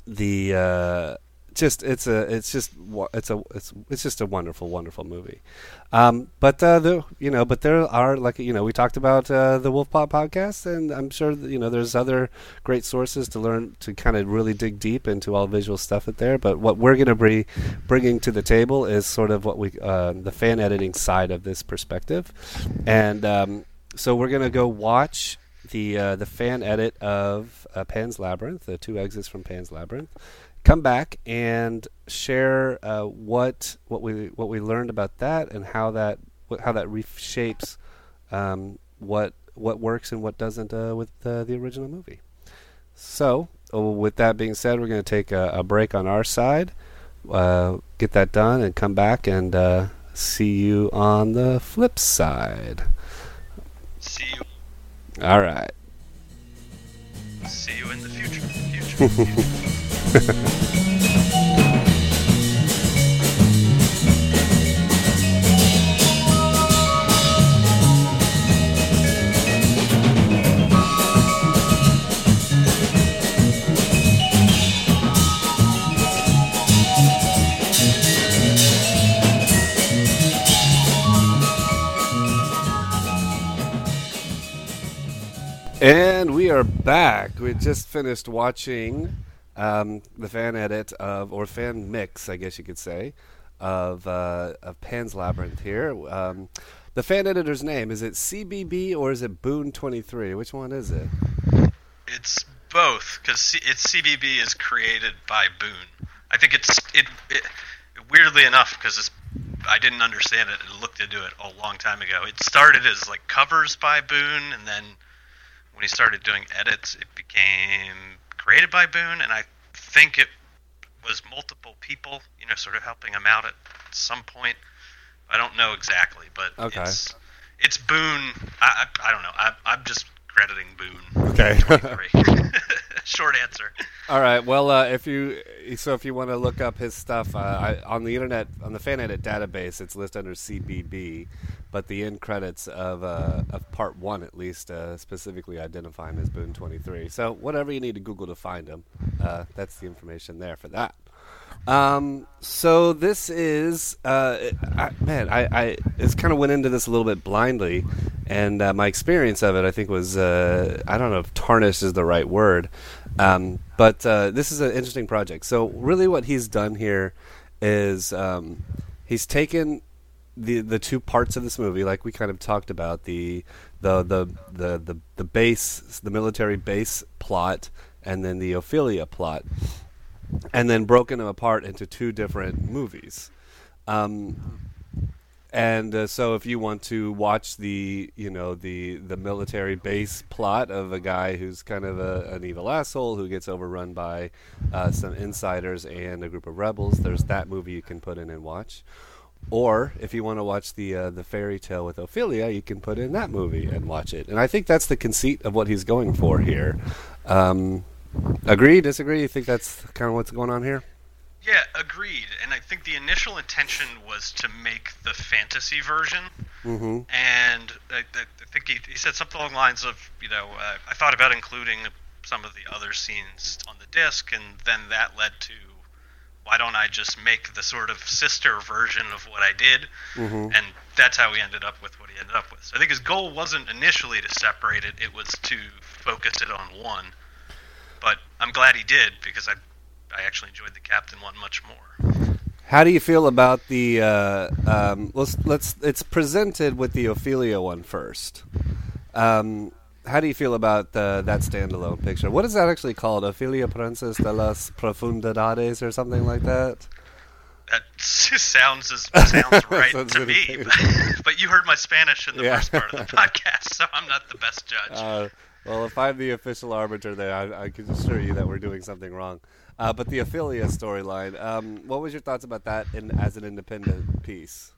the uh, just it's a it's just it's a it's it's just a wonderful wonderful movie. Um, but uh, the you know, but there are like you know we talked about uh, the Wolfpop podcast, and I'm sure that, you know there's other great sources to learn to kind of really dig deep into all visual stuff out there. But what we're going to be bringing to the table is sort of what we uh, the fan editing side of this perspective, and um, so we're to go watch the uh, the fan edit of uh, Pan's Labyrinth, the two exits from Pan's Labyrinth. Come back and share uh, what what we what we learned about that and how that what, how that reshapes um, what what works and what doesn't uh, with the original movie. So, uh, with that being said, we're going to take a, a break on our side, uh, get that done, and come back and see you on the flip side. See you All right. see you in the future. Future. future. And we are back. We just finished watching um, the fan edit of, or fan mix, I guess you could say, of uh, of Pan's Labyrinth here. Um, the fan editor's name is it CBB or is it Boone Twenty Three? Which one is it? It's both because C- it's CBB is created by Boone. I think it's it, it weirdly enough because I didn't understand it and looked into it a long time ago. It started as like covers by Boone, and then when he started doing edits, it became created by Boone, and I think it was multiple people, you know, sort of helping him out at some point. I don't know exactly, but Okay. it's it's Boone. I, I, I don't know. I, I'm just crediting Boone. Okay. Short answer. All right. Well, uh, if you so if you want to look up his stuff uh, I, on the internet on the fan edit database, it's listed under CBB, but the end credits of uh, of part one at least uh, specifically identify him as Boone Twenty Three. So whatever you need to Google to find him, uh, that's the information there for that. Um, so this is, uh, I, man, I, I just kind of went into this a little bit blindly, and uh, my experience of it, I think, was, uh, I don't know if tarnished is the right word, um, but uh, this is an interesting project. So really, what he's done here is um, he's taken the the two parts of this movie, like we kind of talked about the the the the the, the base, the military base plot, and then the Ophelia plot, and then broken them apart into two different movies. Um, and uh, so, if you want to watch the, you know, the the military base plot of a guy who's kind of a, an evil asshole who gets overrun by uh, some insiders and a group of rebels, there's that movie you can put in and watch. Or if you want to watch the uh, the fairy tale with Ophelia, you can put in that movie and watch it. And I think that's the conceit of what he's going for here. Um, agree? Disagree? You think that's kind of what's going on here? Yeah, agreed. And I think the initial intention was to make the fantasy version. Mm-hmm. And I, I think he, he said something along the lines of, you know, uh, I thought about including some of the other scenes on the disc, and then that led to why don't I just make the sort of sister version of what I did? Mm-hmm. And that's how he ended up with what he ended up with. So I think his goal wasn't initially to separate it, it was to focus it on one. But I'm glad he did because I I actually enjoyed the captain one much more. How do you feel about the? Uh, um, let's let's. It's presented with the Ophelia one first. Um, how do you feel about uh, that standalone picture? What is that actually called? Ophelia Princess de las Profundidades or something like that? That sounds as, sounds right Sounds to me. But, but you heard my Spanish in the Yeah. first part of the podcast, so I'm not the best judge. Uh, well, if I'm the official arbiter there, I, I can assure you that we're doing something wrong. Uh, but the Ophelia storyline, um, what was your thoughts about that in, as an independent piece?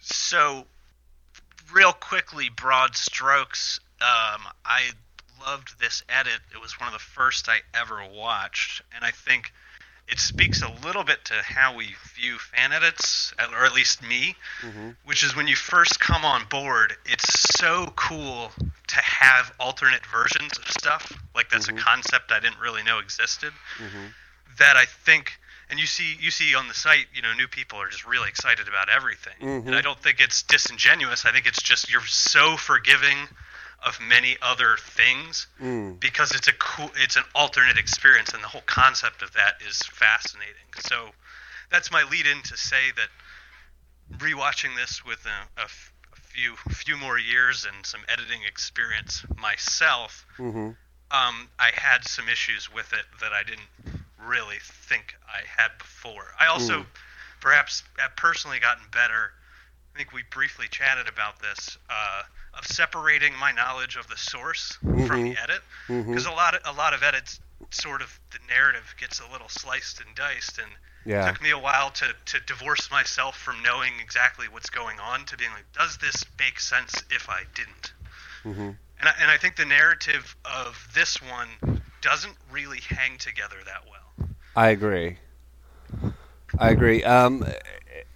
So, real quickly, broad strokes. Um, I loved this edit. It was one of the first I ever watched, and I think it speaks a little bit to how we view fan edits, or at least me. Mm-hmm. Which is when you first come on board, it's so cool to have alternate versions of stuff. Like that's a mm-hmm. concept I didn't really know existed. Mm-hmm. That I think, and you see, you see on the site, you know, new people are just really excited about everything. And I don't think it's disingenuous. I think it's just you're so forgiving of many other things because it's a cool, it's an alternate experience, and the whole concept of that is fascinating. So that's my lead in to say that rewatching this with a, a f- a few few more years and some editing experience myself, Mm-hmm. um, I had some issues with it that I didn't really think I had before. I also perhaps have personally gotten better. I think we briefly chatted about this uh, of separating my knowledge of the source from the edit because a lot of a lot of edits sort of the narrative gets a little sliced and diced and Yeah. it took me a while to, to divorce myself from knowing exactly what's going on to being like does this make sense if I didn't and I, and I think the narrative of this one doesn't really hang together that well. I agree. I agree. Um,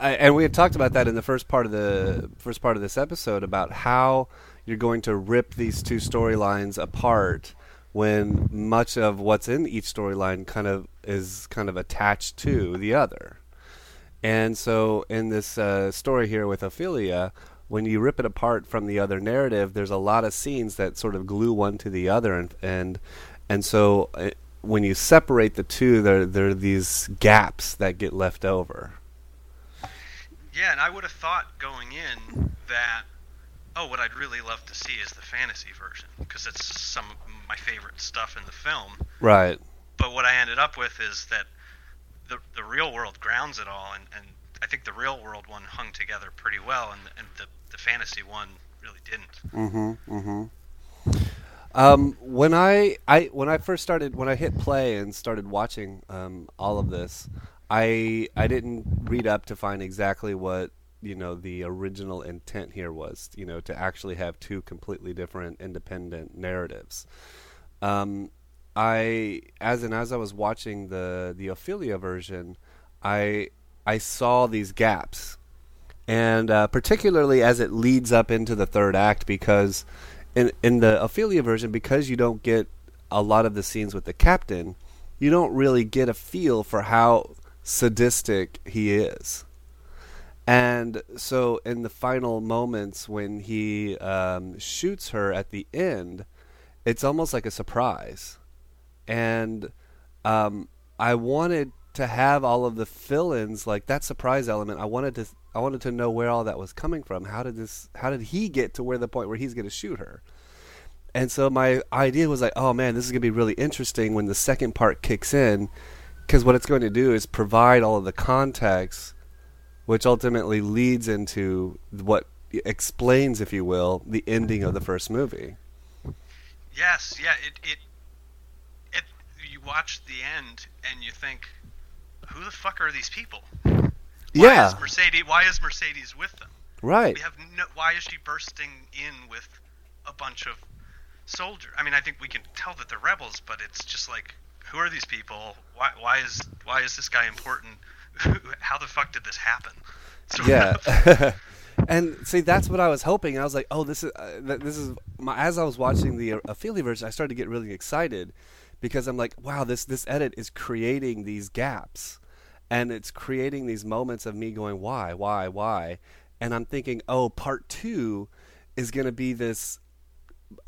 I, and we had talked about that in the first part of the first part of this episode about how you're going to rip these two storylines apart when much of what's in each storyline kind of is kind of attached to the other. And so in this uh, story here with Ophelia, when you rip it apart from the other narrative, there's a lot of scenes that sort of glue one to the other, and and and so uh, when you separate the two, there there are these gaps that get left over. Yeah, and I would have thought going in that oh, what I'd really love to see is the fantasy version because it's some of my favorite stuff in the film. Right. But what I ended up with is that the the real world grounds it all, and, and I think the real world one hung together pretty well, and and the the fantasy one really didn't. Mm-hmm. Mm-hmm. Um, when I, I when I first started when I hit play and started watching um, all of this, I I didn't read up to find exactly what you know the original intent here was. You know, to actually have two completely different independent narratives. Um, I as and as I was watching the the Ophelia version, I I saw these gaps and uh, particularly as it leads up into the third act because in in the Ophelia version because you don't get a lot of the scenes with the captain you don't really get a feel for how sadistic he is and so in the final moments when he um, shoots her at the end it's almost like a surprise and um, I wanted to have all of the fill-ins like that surprise element. I wanted to I wanted to know where all that was coming from. How did this? How did he get to where the point where he's going to shoot her? And so my idea was like, oh man, this is going to be really interesting when the second part kicks in, because what it's going to do is provide all of the context, which ultimately leads into what explains, if you will, the ending of the first movie. Yes, yeah. It it it. You watch the end and you think, who the fuck are these people? Why yeah. Is Mercedes. Why is Mercedes with them? Right. We have no. Why is she bursting in with a bunch of soldiers? I mean, I think we can tell that they're rebels, but it's just like, who are these people? Why? Why is why is this guy important? How the fuck did this happen? Sort yeah. and see, that's what I was hoping. I was like, oh, this is uh, this is my, as I was watching the uh, Ophelia version, I started to get really excited because I'm like, wow, this this edit is creating these gaps, and it's creating these moments of me going, why, why, why, and I'm thinking, oh, part two is going to be this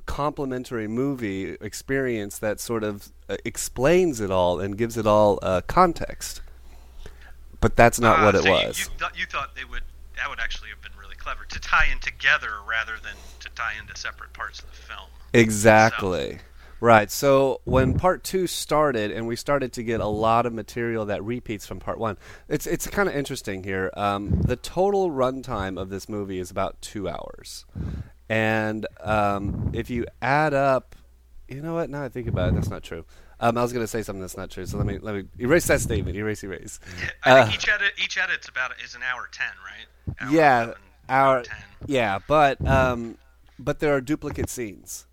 complementary movie experience that sort of uh, explains it all and gives it all uh, context. But that's not Ah, what it so you- was. You, thought you thought they would. That would actually have been really clever to tie in together rather than to tie into separate parts of the film. Exactly. Right. So when part two started, and we started to get a lot of material that repeats from part one, it's it's kind of interesting here. Um, the total runtime of this movie is about two hours, and um, if you add up, you know what? Now I think about it, that's not true. Um, I was going to say something that's not true. So let me let me erase that statement. Erase, erase. I Uh, think each edit each edit's about is an hour ten, right? Hour yeah, 11, our ten. yeah, but um, but there are duplicate scenes.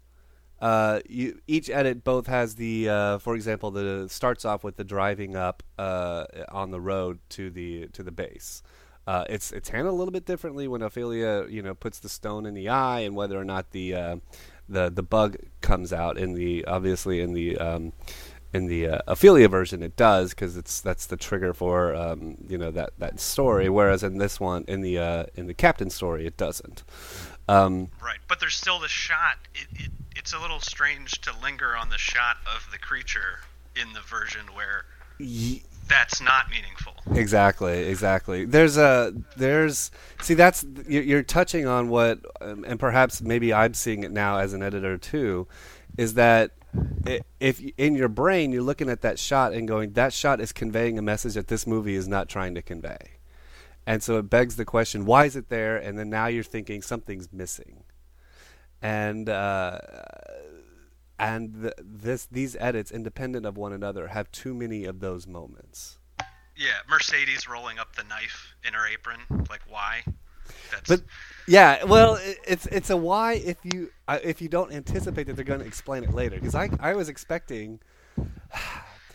Uh, you each edit both has the, uh, for example, the starts off with the driving up uh, on the road to the to the base. Uh, it's it's handled a little bit differently when Ophelia, you know, puts the stone in the eye, and whether or not the uh, the the bug comes out in the obviously in the um, in the uh, Ophelia version it does because it's that's the trigger for um, you know that that story. Whereas in this one, in the uh, in the Captain story, it doesn't. Um, Right, but there's still the shot. It, it it's a little strange to linger on the shot of the creature in the version where y- that's not meaningful. Exactly, exactly. There's a there's see that's you're, touching on what, um, and perhaps maybe I'm seeing it now as an editor too, is that if in your brain you're looking at that shot and going that shot is conveying a message that this movie is not trying to convey, and so it begs the question why is it there, and then now you're thinking something's missing, and. Uh, and th- this these edits, independent of one another, have too many of those moments. Yeah, Mercedes rolling up the knife in her apron. Like why? That's But yeah, well, it's it's a why if you uh, if you don't anticipate that they're going to explain it later. Because I I was expecting.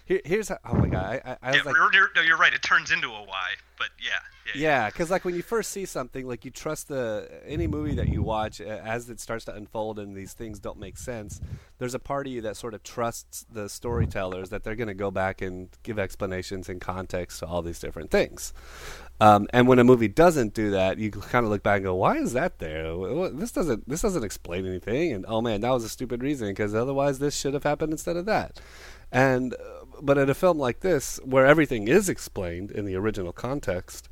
Here, here's how, oh my god I, I, I yeah, was like you're, you're, no, you're right. It turns into a why, but yeah, yeah, yeah. Because like when you first see something like you trust the any movie that you watch as it starts to unfold and these things don't make sense there's a part of you that sort of trusts the storytellers that they're going to go back and give explanations and context to all these different things. Um, and when a movie doesn't do that you kind of look back and go why is that there? This doesn't this doesn't explain anything. And oh man that was a stupid reason because otherwise this should have happened instead of that. And uh, but in a film like this where everything is explained in the original context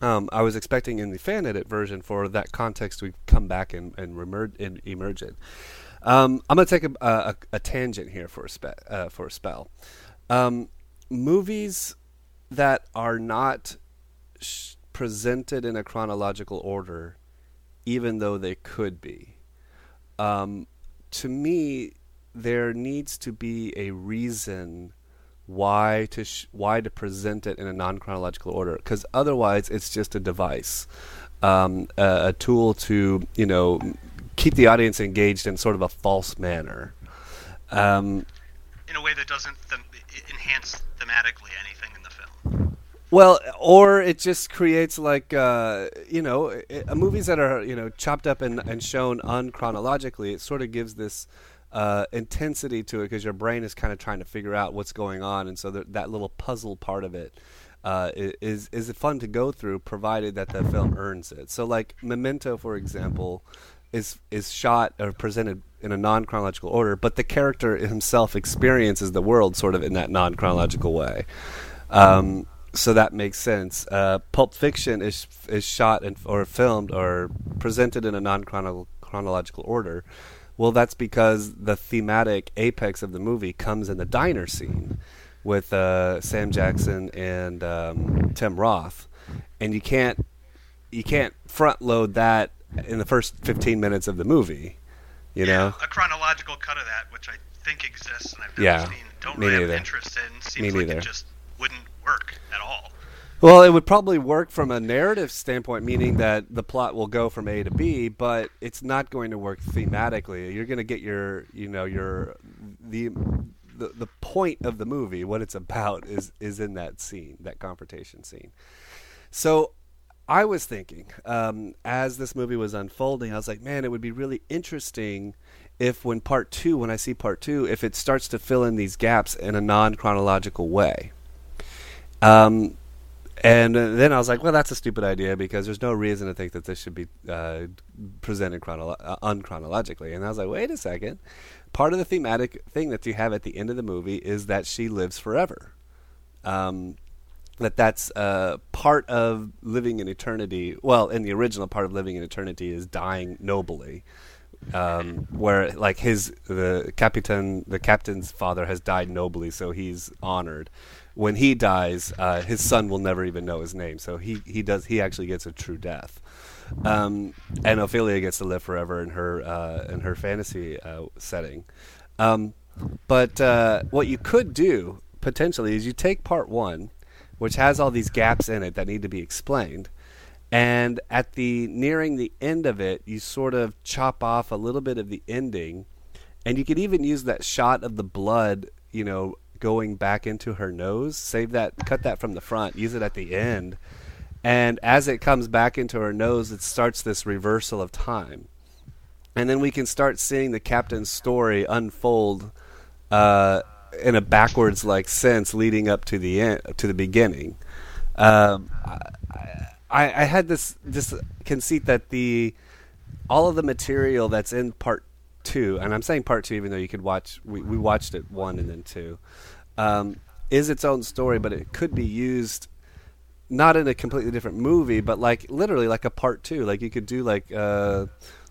um, I was expecting in the fan edit version for that context to come back and and, remer- and emerge it. Um, I'm going to take a, a, a tangent here for a spe- uh, for a spell. Um, movies that are not sh- presented in a chronological order, even though they could be, um, to me, there needs to be a reason why to sh- why to present it in a non chronological order because otherwise it's just a device, um, a, a tool to you know keep the audience engaged in sort of a false manner. Um, in a way that doesn't them- enhance thematically anything in the film. Well, or it just creates like uh, you know i uh, movies that are you know chopped up and, and shown unchronologically. It sort of gives this uh, intensity to it because your brain is kind of trying to figure out what's going on, and so that that little puzzle part of it uh, is is fun to go through, provided that the film earns it. So, like Memento, for example, is is shot or presented in a non chronological order, but the character himself experiences the world sort of in that non chronological way. Um, so that makes sense. Uh, Pulp Fiction is is shot and or filmed or presented in a non chronological order. Well, that's because the thematic apex of the movie comes in the diner scene with uh, Sam Jackson and um, Tim Roth, and you can't you can't front load that in the first 15 minutes of the movie. You yeah, know, a chronological cut of that, which I think exists and I've never Yeah, seen, don't really neither. have interest in. Seems Me like neither. it just wouldn't work at all. Well, it would probably work from a narrative standpoint, meaning that the plot will go from A to B, but it's not going to work thematically. You're going to get your, you know, your the the the point of the movie, what it's about, is is in that scene, that confrontation scene. So, I was thinking, um, as this movie was unfolding, I was like, man, it would be really interesting if, when part two, when I see part two, if it starts to fill in these gaps in a non chronological way. Um, and uh, then I was like, well, that's a stupid idea because there's no reason to think that this should be uh, presented chronolo- uh, unchronologically. And I was like, wait a second. Part of the thematic thing that you have at the end of the movie is that she lives forever. Um, that that's uh, part of living in eternity. Well, in the original part of living in eternity is dying nobly, um, where like his the captain the captain's father has died nobly, so he's honored. When he dies, uh, his son will never even know his name, so he he does he actually gets a true death. Um, and Ophelia gets to live forever in her uh, in her fantasy uh, setting. Um, but uh, what you could do potentially is you take part one, which has all these gaps in it that need to be explained, and at the nearing the end of it, you sort of chop off a little bit of the ending, and you could even use that shot of the blood, you know, going back into her nose. Save that, cut that from the front, use it at the end, and as it comes back into her nose, it starts this reversal of time. And then we can start seeing the captain's story unfold uh, in a backwards like sense leading up to the end to the beginning. Um, I, I, I had this this conceit that the all of the material that's in part two and i'm saying part two even though you could watch we, we watched it one and then two um, is its own story but it could be used not in a completely different movie, but like literally like a part two. Like you could do like uh,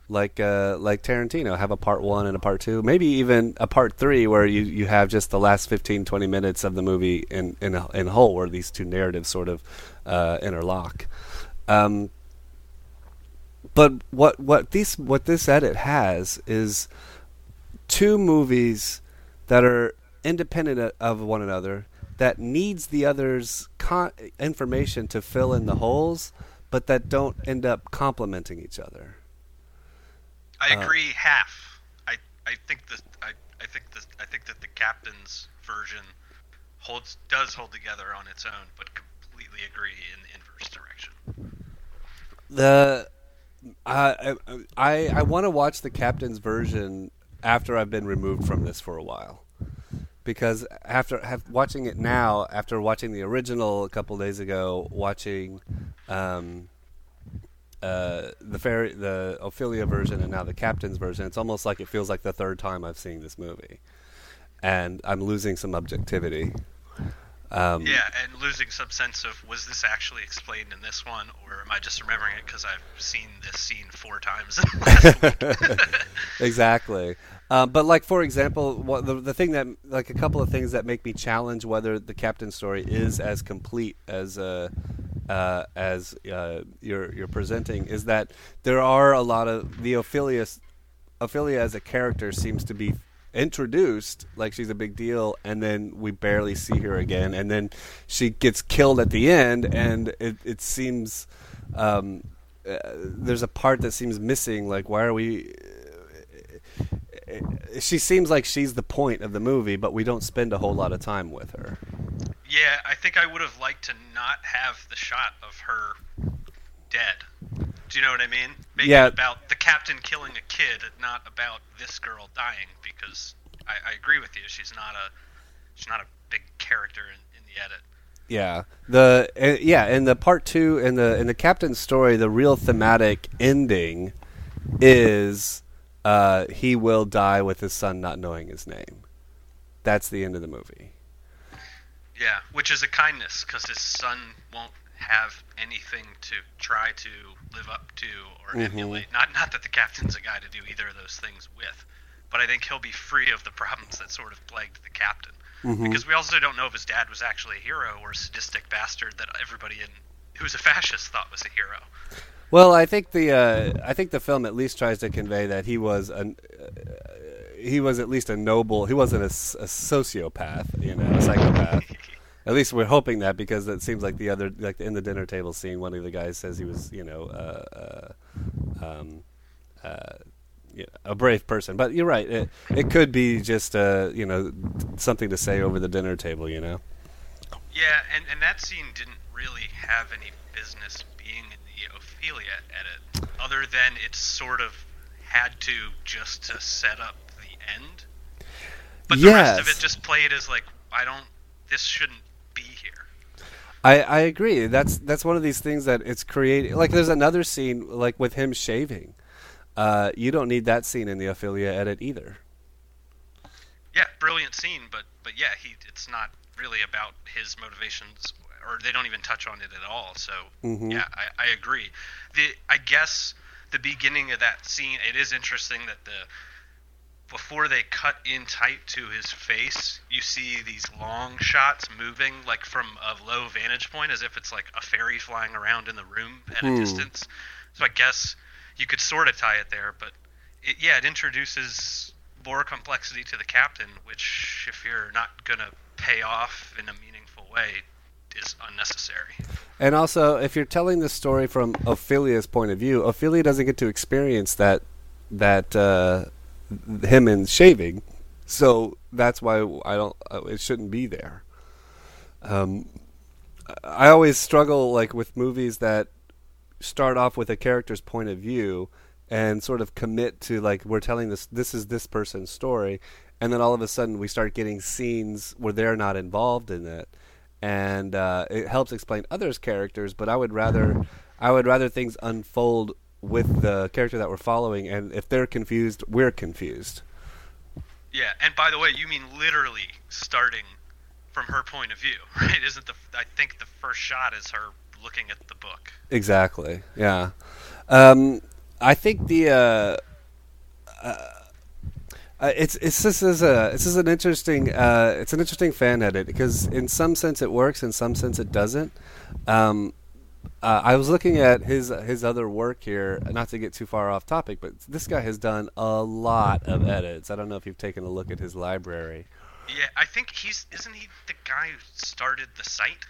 like uh, like Tarantino have a part one and a part two, maybe even a part three where you, you have just the last 15, 20 minutes of the movie in in in whole, where these two narratives sort of uh, interlock. Um, but what what these what this edit has is two movies that are independent of one another that needs the other's con- information to fill in the holes, but that don't end up complementing each other. I Uh, agree half. I I think that I I think that I think that the captain's version holds does hold together on its own, but completely agree in the inverse direction. The uh, I I want to watch the captain's version after I've been removed from this for a while. Because after have, watching it now, after watching the original a couple days ago, watching um, uh, the fairy, the Ophelia version, and now the captain's version, it's almost like it feels like the third time I've seen this movie, and I'm losing some objectivity. Um, Yeah, and losing some sense of was this actually explained in this one, or am I just remembering it because I've seen this scene four times? exactly. Um, but like for example, what, the the thing that like a couple of things that make me challenge whether the captain story is as complete as uh, uh, as uh, you're you're presenting is that there are a lot of the Ophelia Ophelia as a character seems to be introduced like she's a big deal and then we barely see her again and then she gets killed at the end and it, it seems um, uh, there's a part that seems missing like why are we she seems like she's the point of the movie but we don't spend a whole lot of time with her yeah, I think I would have liked to not have the shot of her dead. Do you know what I mean? Make Yeah. about the captain killing a kid, and not about this girl dying. Because I, I agree with you, she's not a she's not a big character in, in the edit. Yeah, the uh, yeah, in the part two in the in the captain's story, the real thematic ending is uh, he will die with his son not knowing his name. That's the end of the movie. Yeah, which is a kindness because his son won't have anything to try to live up to or Mhm. emulate. Not not that the captain's a guy to do either of those things with, but I think he'll be free of the problems that sort of plagued the captain. Mhm. Because we also don't know if his dad was actually a hero or a sadistic bastard that everybody in who's a fascist thought was a hero. Well, I think the uh, I think the film at least tries to convey that he was an uh, he was at least a noble. He wasn't a sociopath, you know, a psychopath. At least we're hoping that because it seems like the other, like in the dinner table scene, one of the guys says he was, you know, uh, uh, um, uh, a brave person. But you're right; it, it could be just, uh, you know, something to say over the dinner table, you know. Yeah, and, and that scene didn't really have any business being in the Ophelia edit, other than it sort of had to just to set up the end. But the rest of it just played as like, I don't, this shouldn't be here. I, I agree. That's that's one of these things that it's creating. Like there's another scene like with him shaving. Uh, you don't need that scene in the Ophelia edit either. Yeah, brilliant scene, but but yeah, he it's not really about his motivations, or they don't even touch on it at all. So Mhm. yeah, I, I agree. The I guess the beginning of that scene, it is interesting that the before they cut in tight to his face, you see these long shots moving like from a low vantage point, as if it's like a fairy flying around in the room at Hmm. a distance. So I guess you could sort of tie it there, but it, yeah, it introduces more complexity to the captain, which if you're not gonna pay off in a meaningful way, is unnecessary. And also, if you're telling the story from Ophelia's point of view, Ophelia doesn't get to experience that that uh, him in shaving, so that's why I don't. Uh, it shouldn't be there. Um, I always struggle like with movies that start off with a character's point of view and sort of commit to like we're telling this this is this person's story and then all of a sudden we start getting scenes where they're not involved in it and uh, it helps explain others characters but i would rather i would rather things unfold with the character that we're following and if they're confused we're confused Yeah, and by the way, you mean literally starting from her point of view, right? Isn't the I think the first shot is her looking at the book. Exactly. Yeah. Um, I think the uh, uh, uh, it's it's this is a this is an interesting uh, it's an interesting fan edit because in some sense it works, in some sense it doesn't. Um, uh, I was looking at his his other work here, not to get too far off topic, but this guy has done a lot of edits. I don't know if you've taken a look at his library. Yeah, I think he's isn't he the guy who started the site?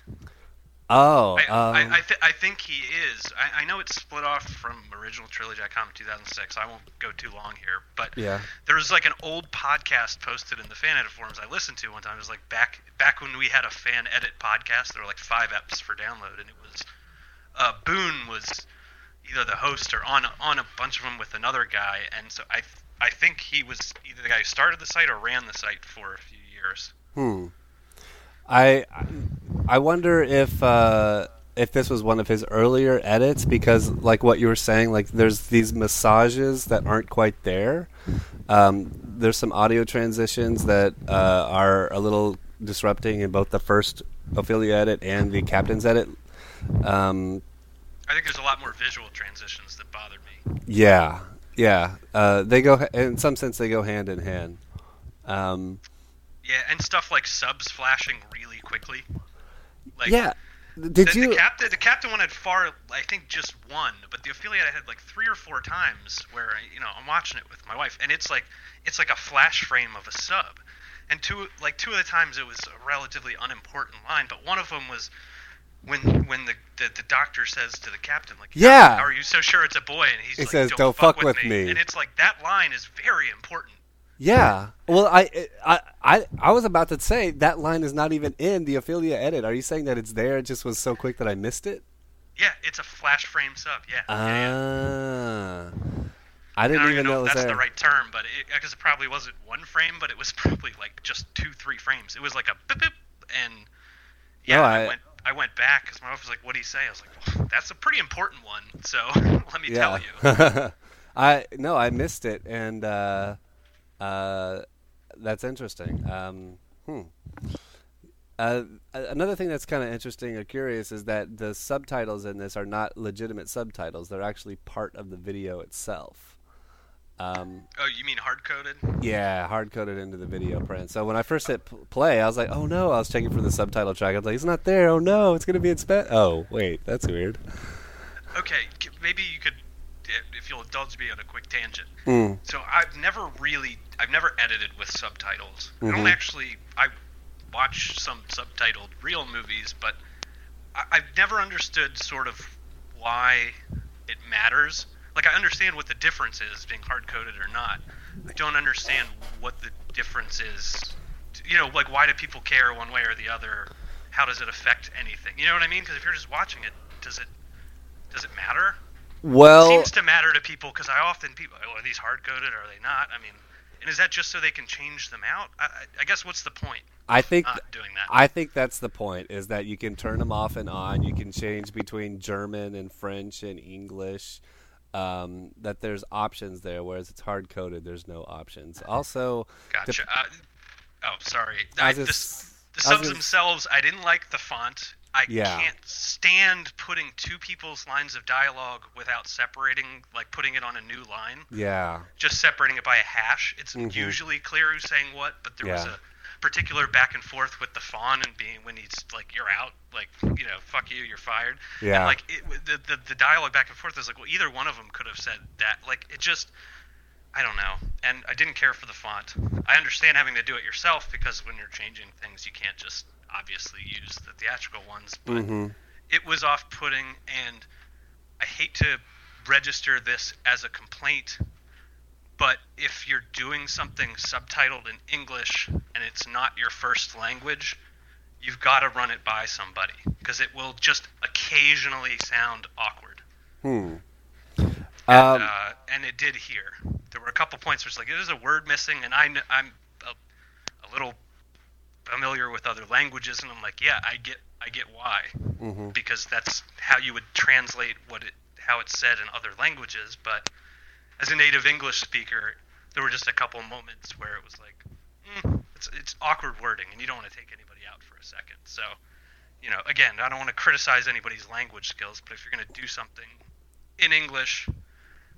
Oh, I, um, I, I, th- I think he is. I, I know it's split off from original trilogy.com in 2006. I won't go too long here, but yeah. there was like an old podcast posted in the fan edit forums I listened to one time. It was like back back when we had a fan edit podcast. There were like five eps for download, and it was uh, Boone was either the host or on on a bunch of them with another guy, and so I I think he was either the guy who started the site or ran the site for a few years. Hmm. I I wonder if uh, if this was one of his earlier edits because, like what you were saying, like there's these massages that aren't quite there. Um, there's some audio transitions that uh, are a little disrupting in both the first Ophelia edit and the Captain's edit. Um, I think there's a lot more visual transitions that bothered me. yeah, yeah. Uh, they go in some sense they go hand in hand. Um, Yeah, and stuff like subs flashing really quickly. Like, yeah. Did the, you? the captain the captain one had far I think just one, but the Ophelia I had like three or four times where you know I'm watching it with my wife, and it's like it's like a flash frame of a sub, and two like two of the times it was a relatively unimportant line, but one of them was when when the the, the doctor says to the captain like Yeah. how are you so sure it's a boy and he's He like says, don't, "Don't fuck, fuck with, with me. me." and it's like that line is very important. Yeah. Well, I, I, I, I was about to say that line is not even in the Ophelia edit. Are you saying that it's there? It just was so quick that I missed it. Yeah, it's a flash frame sub. Yeah, yeah, yeah. Ah. I didn't I even know, if that's there. the right term, but it, it probably wasn't one frame, but it was probably like just two, three frames. It was like a beep, beep, and yeah, No, I, I- went I went back because my wife was like, "What do you say?" I was like, well, "That's a pretty important one." So let me tell yeah. you. I no, I missed it, and uh, uh, that's interesting. Um, hmm. Uh, another thing that's kind of interesting or curious is that the subtitles in this are not legitimate subtitles; they're actually part of the video itself. Um, oh, you mean hard coded? Yeah, hard coded into the video print. So when I first hit play, I was like, "Oh no!" I was checking for the subtitle track. I was like, "It's not there." Oh no! It's gonna be in Spanish. Oh wait, that's weird. Okay, maybe you could, if you'll indulge me on a quick tangent. Mm. So I've never really, I've never edited with subtitles. Mm-hmm. I don't mm-hmm. actually. I watch some subtitled real movies, but I, I've never understood sort of why it matters like I understand what the difference is being hard coded or not. I don't understand what the difference is. You know, like why do people care one way or the other? How does it affect anything? You know what I mean? Because if you're just watching it, does it does it matter? Well, it seems to matter to people because I often people oh, are these hard coded or are they not? I mean, and is that just so they can change them out? I, I guess what's the point? I think doing that. I think that's the point is that you can turn them off and on. You can change between German and French and English um, that there's options there, whereas it's hard coded. There's no options. Also, gotcha. The, uh, oh, sorry. I, the, the subs themselves, I didn't like the font. I yeah. can't stand putting two people's lines of dialogue without separating, like putting it on a new line. Yeah. Just separating it by a hash. It's mm-hmm. usually clear who's saying what, but there yeah. was a particular back and forth with the fawn and being when he's like you're out like you know fuck you you're fired. Yeah. and, like it, the, the the dialogue back and forth is like well either one of them could have said that like it just I don't know. And I didn't care for the font. I understand having to do it yourself because when you're changing things you can't just obviously use the theatrical ones but mm-hmm. it was off putting and I hate to register this as a complaint but if you're doing something subtitled in English and it's not your first language, you've got to run it by somebody because it will just occasionally sound awkward. Hmm. And, um, uh, and it did here. There were a couple points where it's like there's a word missing, and I, I'm a, a, little familiar with other languages, and I'm like, yeah, I get, I get why, mm-hmm. because that's how you would translate what it, how it's said in other languages. But as a native English speaker, there were just a couple moments where it was like, mm, it's, it's awkward wording, and you don't want to take anybody out for a second. So, you know, again, I don't want to criticize anybody's language skills, but if you're going to do something in English,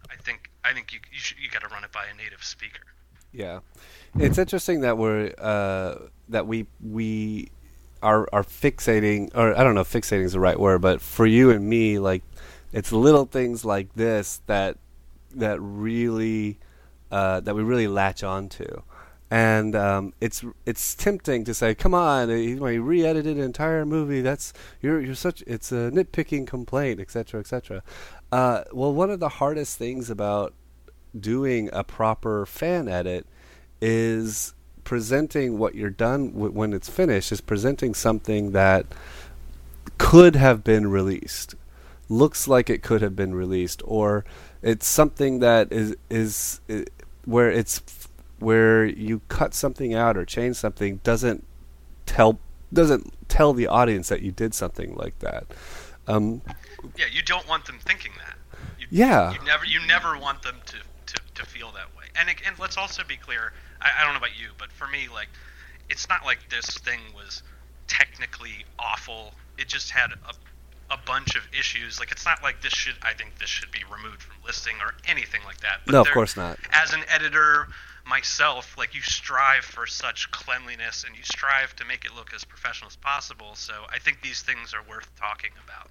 I think I think you you, you got to run it by a native speaker. Yeah, it's interesting that we're uh, that we we are are fixating, or I don't know, fixating is the right word, but for you and me, like it's little things like this that that really uh, that we really latch onto. And um, it's it's tempting to say, "Come on, he, he re-edited an entire movie. That's you're you're such it's a nitpicking complaint, etc., etc." Uh, well, one of the hardest things about doing a proper fan edit is presenting what you're done w- when it's finished. Is presenting something that could have been released, looks like it could have been released, or it's something that is is, is where it's where you cut something out or change something doesn't tell doesn't tell the audience that you did something like that. Um, yeah, you don't want them thinking that. You, yeah, you never you never want them to, to, to feel that way. And and let's also be clear. I, I don't know about you, but for me, like, it's not like this thing was technically awful. It just had a a bunch of issues. Like it's not like this should. I think this should be removed from listing or anything like that. But no, of course not. As an editor myself, like you strive for such cleanliness and you strive to make it look as professional as possible. So I think these things are worth talking about.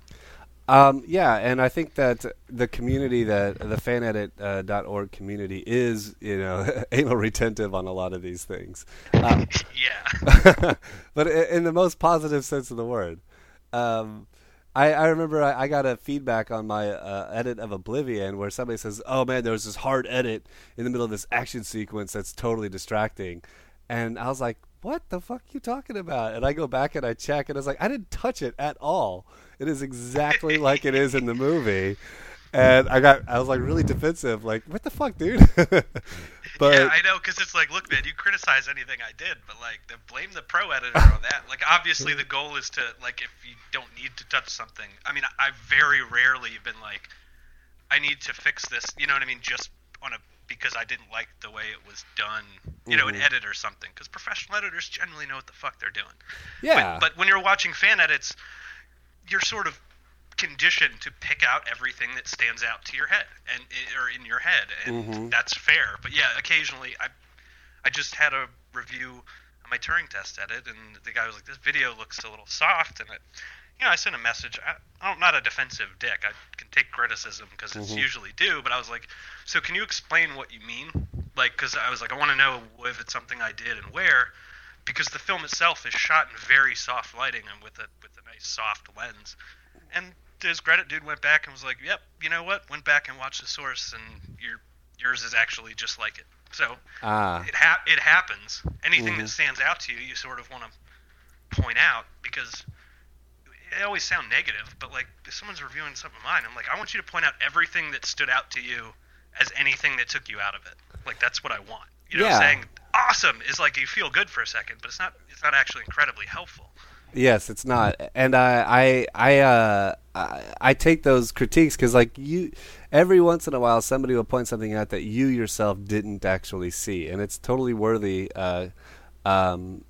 Um, yeah, and I think that the community that the fanedit.org uh, community is, you know, anal retentive on a lot of these things. Um, yeah. but in the most positive sense of the word. Um, I, I remember I, I, got a feedback on my uh, edit of Oblivion where somebody says, "Oh man, there was this hard edit in the middle of this action sequence that's totally distracting," and I was like, "What the fuck are you talking about?" And I go back and I check, and I was like, "I didn't touch it at all. It is exactly like it is in the movie." and I got I was like really defensive, like what the fuck, dude. but yeah, I know because it's like, look, man, you criticize anything I did, but like, blame the pro editor on that. Like, obviously, the goal is to like, if you don't need to touch something. I mean, I very rarely have been like, I need to fix this. You know what I mean? Just on a because I didn't like the way it was done, you know, an Mhm. edit or something. Because professional editors generally know what the fuck they're doing. Yeah. But, but when you're watching fan edits, you're sort of conditioned to pick out everything that stands out to your head and or in your head, and Mhm. that's fair. But yeah, occasionally I I just had a review on my Turing test edit, and the guy was like, "This video looks a little soft," and I, you know, I sent a message. I, I'm not a defensive dick. I can take criticism because it's Mhm. usually due, but I was like, "So can you explain what you mean?" Like, because I was like, I want to know if it's something I did and where, because the film itself is shot in very soft lighting and with a with a nice soft lens. And to his credit, dude went back and was like, "Yep, you know what? Went back and watched the source, and your yours is actually just like it." So ah. it ha- it happens. Anything Mhm. that stands out to you, you sort of want to point out because it always sound negative, but like if someone's reviewing something of mine, I'm like, I want you to point out everything that stood out to you as anything that took you out of it. Like that's what I want. You know, Yeah. saying awesome is like you feel good for a second, but it's not it's not actually incredibly helpful. Yes, it's not, and I I I uh, I, I take those critiques because like you, every once in a while somebody will point something out that you yourself didn't actually see, and it's totally worthy uh, um,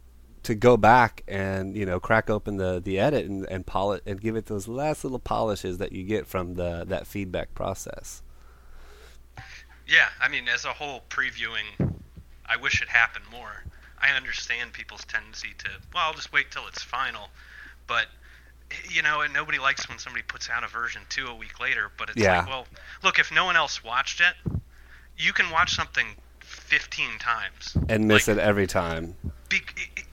to go back and you know crack open the the edit and and polish and give it those last little polishes that you get from the that feedback process. Yeah, I mean, as a whole, previewing, I wish it happened more. I understand people's tendency to, well, I'll just wait till it's final, but you know, and nobody likes when somebody puts out a version two a week later. But it's Yeah. like, well, look, if no one else watched it, you can watch something 15 times And miss Like, it every time. be,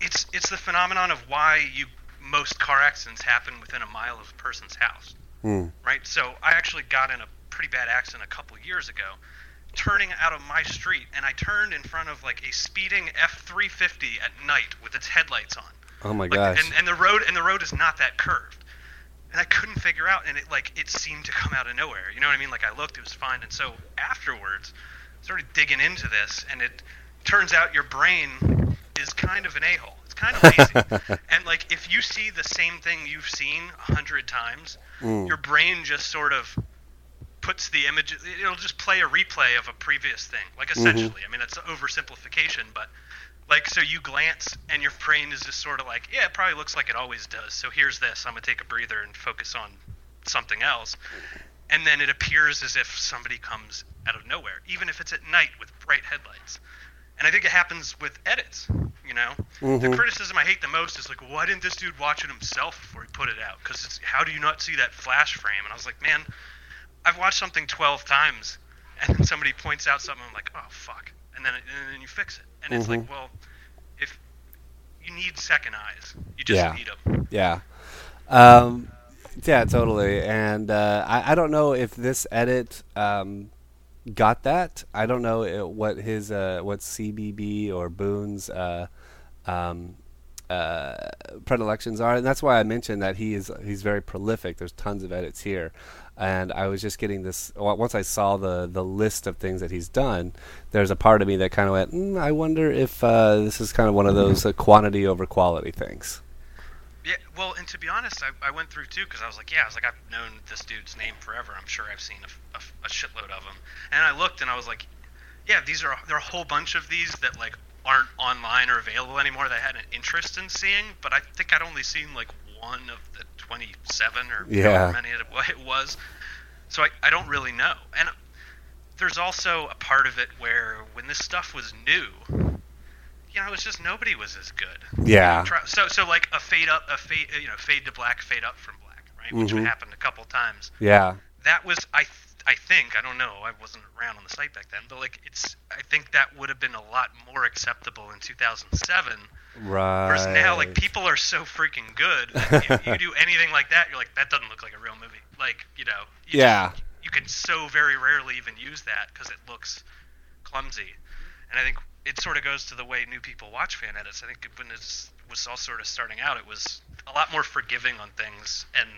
it's it's the phenomenon of why you most car accidents happen within a mile of a person's house Hmm. right? So I actually got in a pretty bad accident a couple years ago, turning out of my street, and I turned in front of like a speeding F350 at night with its headlights on. Oh my Like, gosh. and, and the road and the road is not that curved, and I couldn't figure out, and it like it seemed to come out of nowhere. You know what I mean? Like I looked, it was fine, and so afterwards, started digging into this, and it turns out your brain is kind of an a-hole. It's kind of lazy, and like if you see the same thing you've seen a hundred times, Mm. your brain just sort of puts the image it'll just play a replay of a previous thing like essentially. I mean it's an oversimplification but like so you glance and your brain is just sort of like yeah it probably looks like it always does so here's this i'm going to take a breather and focus on something else. And then it appears as if somebody comes out of nowhere even if it's at night with bright headlights. And i think it happens with edits you know? The Mhm. criticism i hate the most is like why didn't this dude watch it himself before he put it out? Because how do you not see that flash frame? And i was like man I've watched something 12 times, and then somebody points out something, I'm like, oh, fuck. And then, and then you fix it. And it's Mhm. like, well, if you need second eyes, you just Yeah. need them. Yeah. Um, yeah, totally. And uh, I, I don't know if this edit um, got that. I don't know uh, what his uh, what CBB or Boone's uh, um, predilections are, and that's why I mentioned that he is he's very prolific. There's tons of edits here, and I was just getting this once I saw the the list of things that he's done. There's a part of me that kind of went, mm, I wonder if uh, this is kind of one of those uh, quantity over quality things. Yeah, well, and to be honest, I, I went through too because I was like, yeah, I was like, I've known this dude's name forever. I'm sure I've seen a, a, a shitload of them. And I looked and I was like, yeah, these are there are a whole bunch of these that like aren't online or available anymore that I had an interest in seeing. But I think I'd only seen like one of the 27 or Yeah. many it wa- it was. So I, I don't really know. And there's also a part of it where when this stuff was new, you know, it was just nobody was as good. Yeah. So so like a fade up, a fade, you know, fade to black, fade up from black, right? Which Mhm. happened a couple times. Yeah. That was I I think I don't know. I wasn't around on the site back then, but like it's I think that would have been a lot more acceptable in 2007. Right. Whereas now, like people are so freaking good. If you do anything like that, you're like that doesn't look like a real movie. Like you know. You Yeah. just- you can so very rarely even use that because it looks clumsy, and I think it sort of goes to the way new people watch fan edits. I think when it was all sort of starting out, it was a lot more forgiving on things, and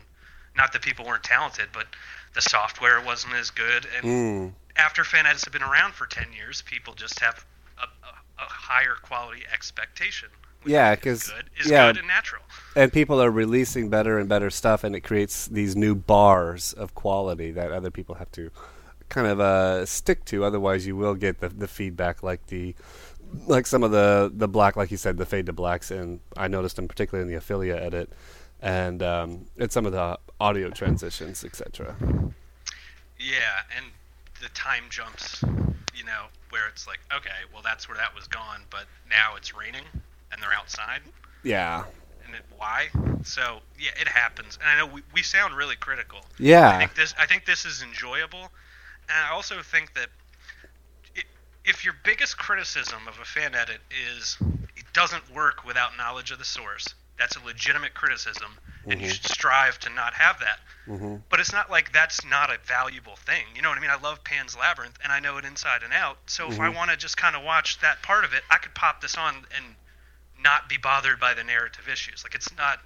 not that people weren't talented, but the software wasn't as good. And Mm. after fan edits have been around for ten years, people just have a, a, a higher quality expectation. Yeah, because good yeah. good and natural. And people are releasing better and better stuff, and it creates these new bars of quality that other people have to kind of uh, stick to. Otherwise, you will get the, the feedback like the like some of the the black, like you said, the fade to blacks, and I noticed them particularly in the Ophelia edit, and um, it's some of the audio transitions, etc. Yeah, and the time jumps, you know, where it's like, okay, well that's where that was gone, but now it's raining and they're outside. Yeah. And it, why? So yeah, it happens, and I know we, we sound really critical. Yeah. I think this I think this is enjoyable, and I also think that it, if your biggest criticism of a fan edit is it doesn't work without knowledge of the source, that's a legitimate criticism, and you Mhm. should strive to not have that. hmm But it's not like that's not a valuable thing. You know what I mean? I love Pan's Labyrinth and I know it inside and out. So if I Mhm. want to just kind of watch that part of it, I could pop this on and not be bothered by the narrative issues. Like it's not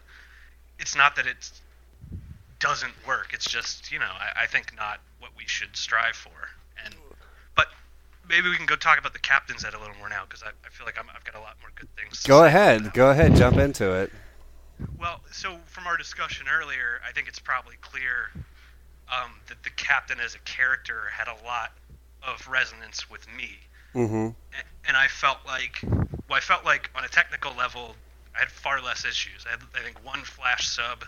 it's not that it doesn't work. It's just, you know, I, I think not what we should strive for. And maybe we can go talk about the captain's ed a little more now because I, I feel like I'm, I've got a lot more good things. to Go ahead. about Go ahead. Jump into it. well, so from our discussion earlier, I think it's probably clear um, that the captain as a character had a lot of resonance with me, hmm A- and I felt like, well, I felt like on a technical level, I had far less issues. I had, I think, one flash sub,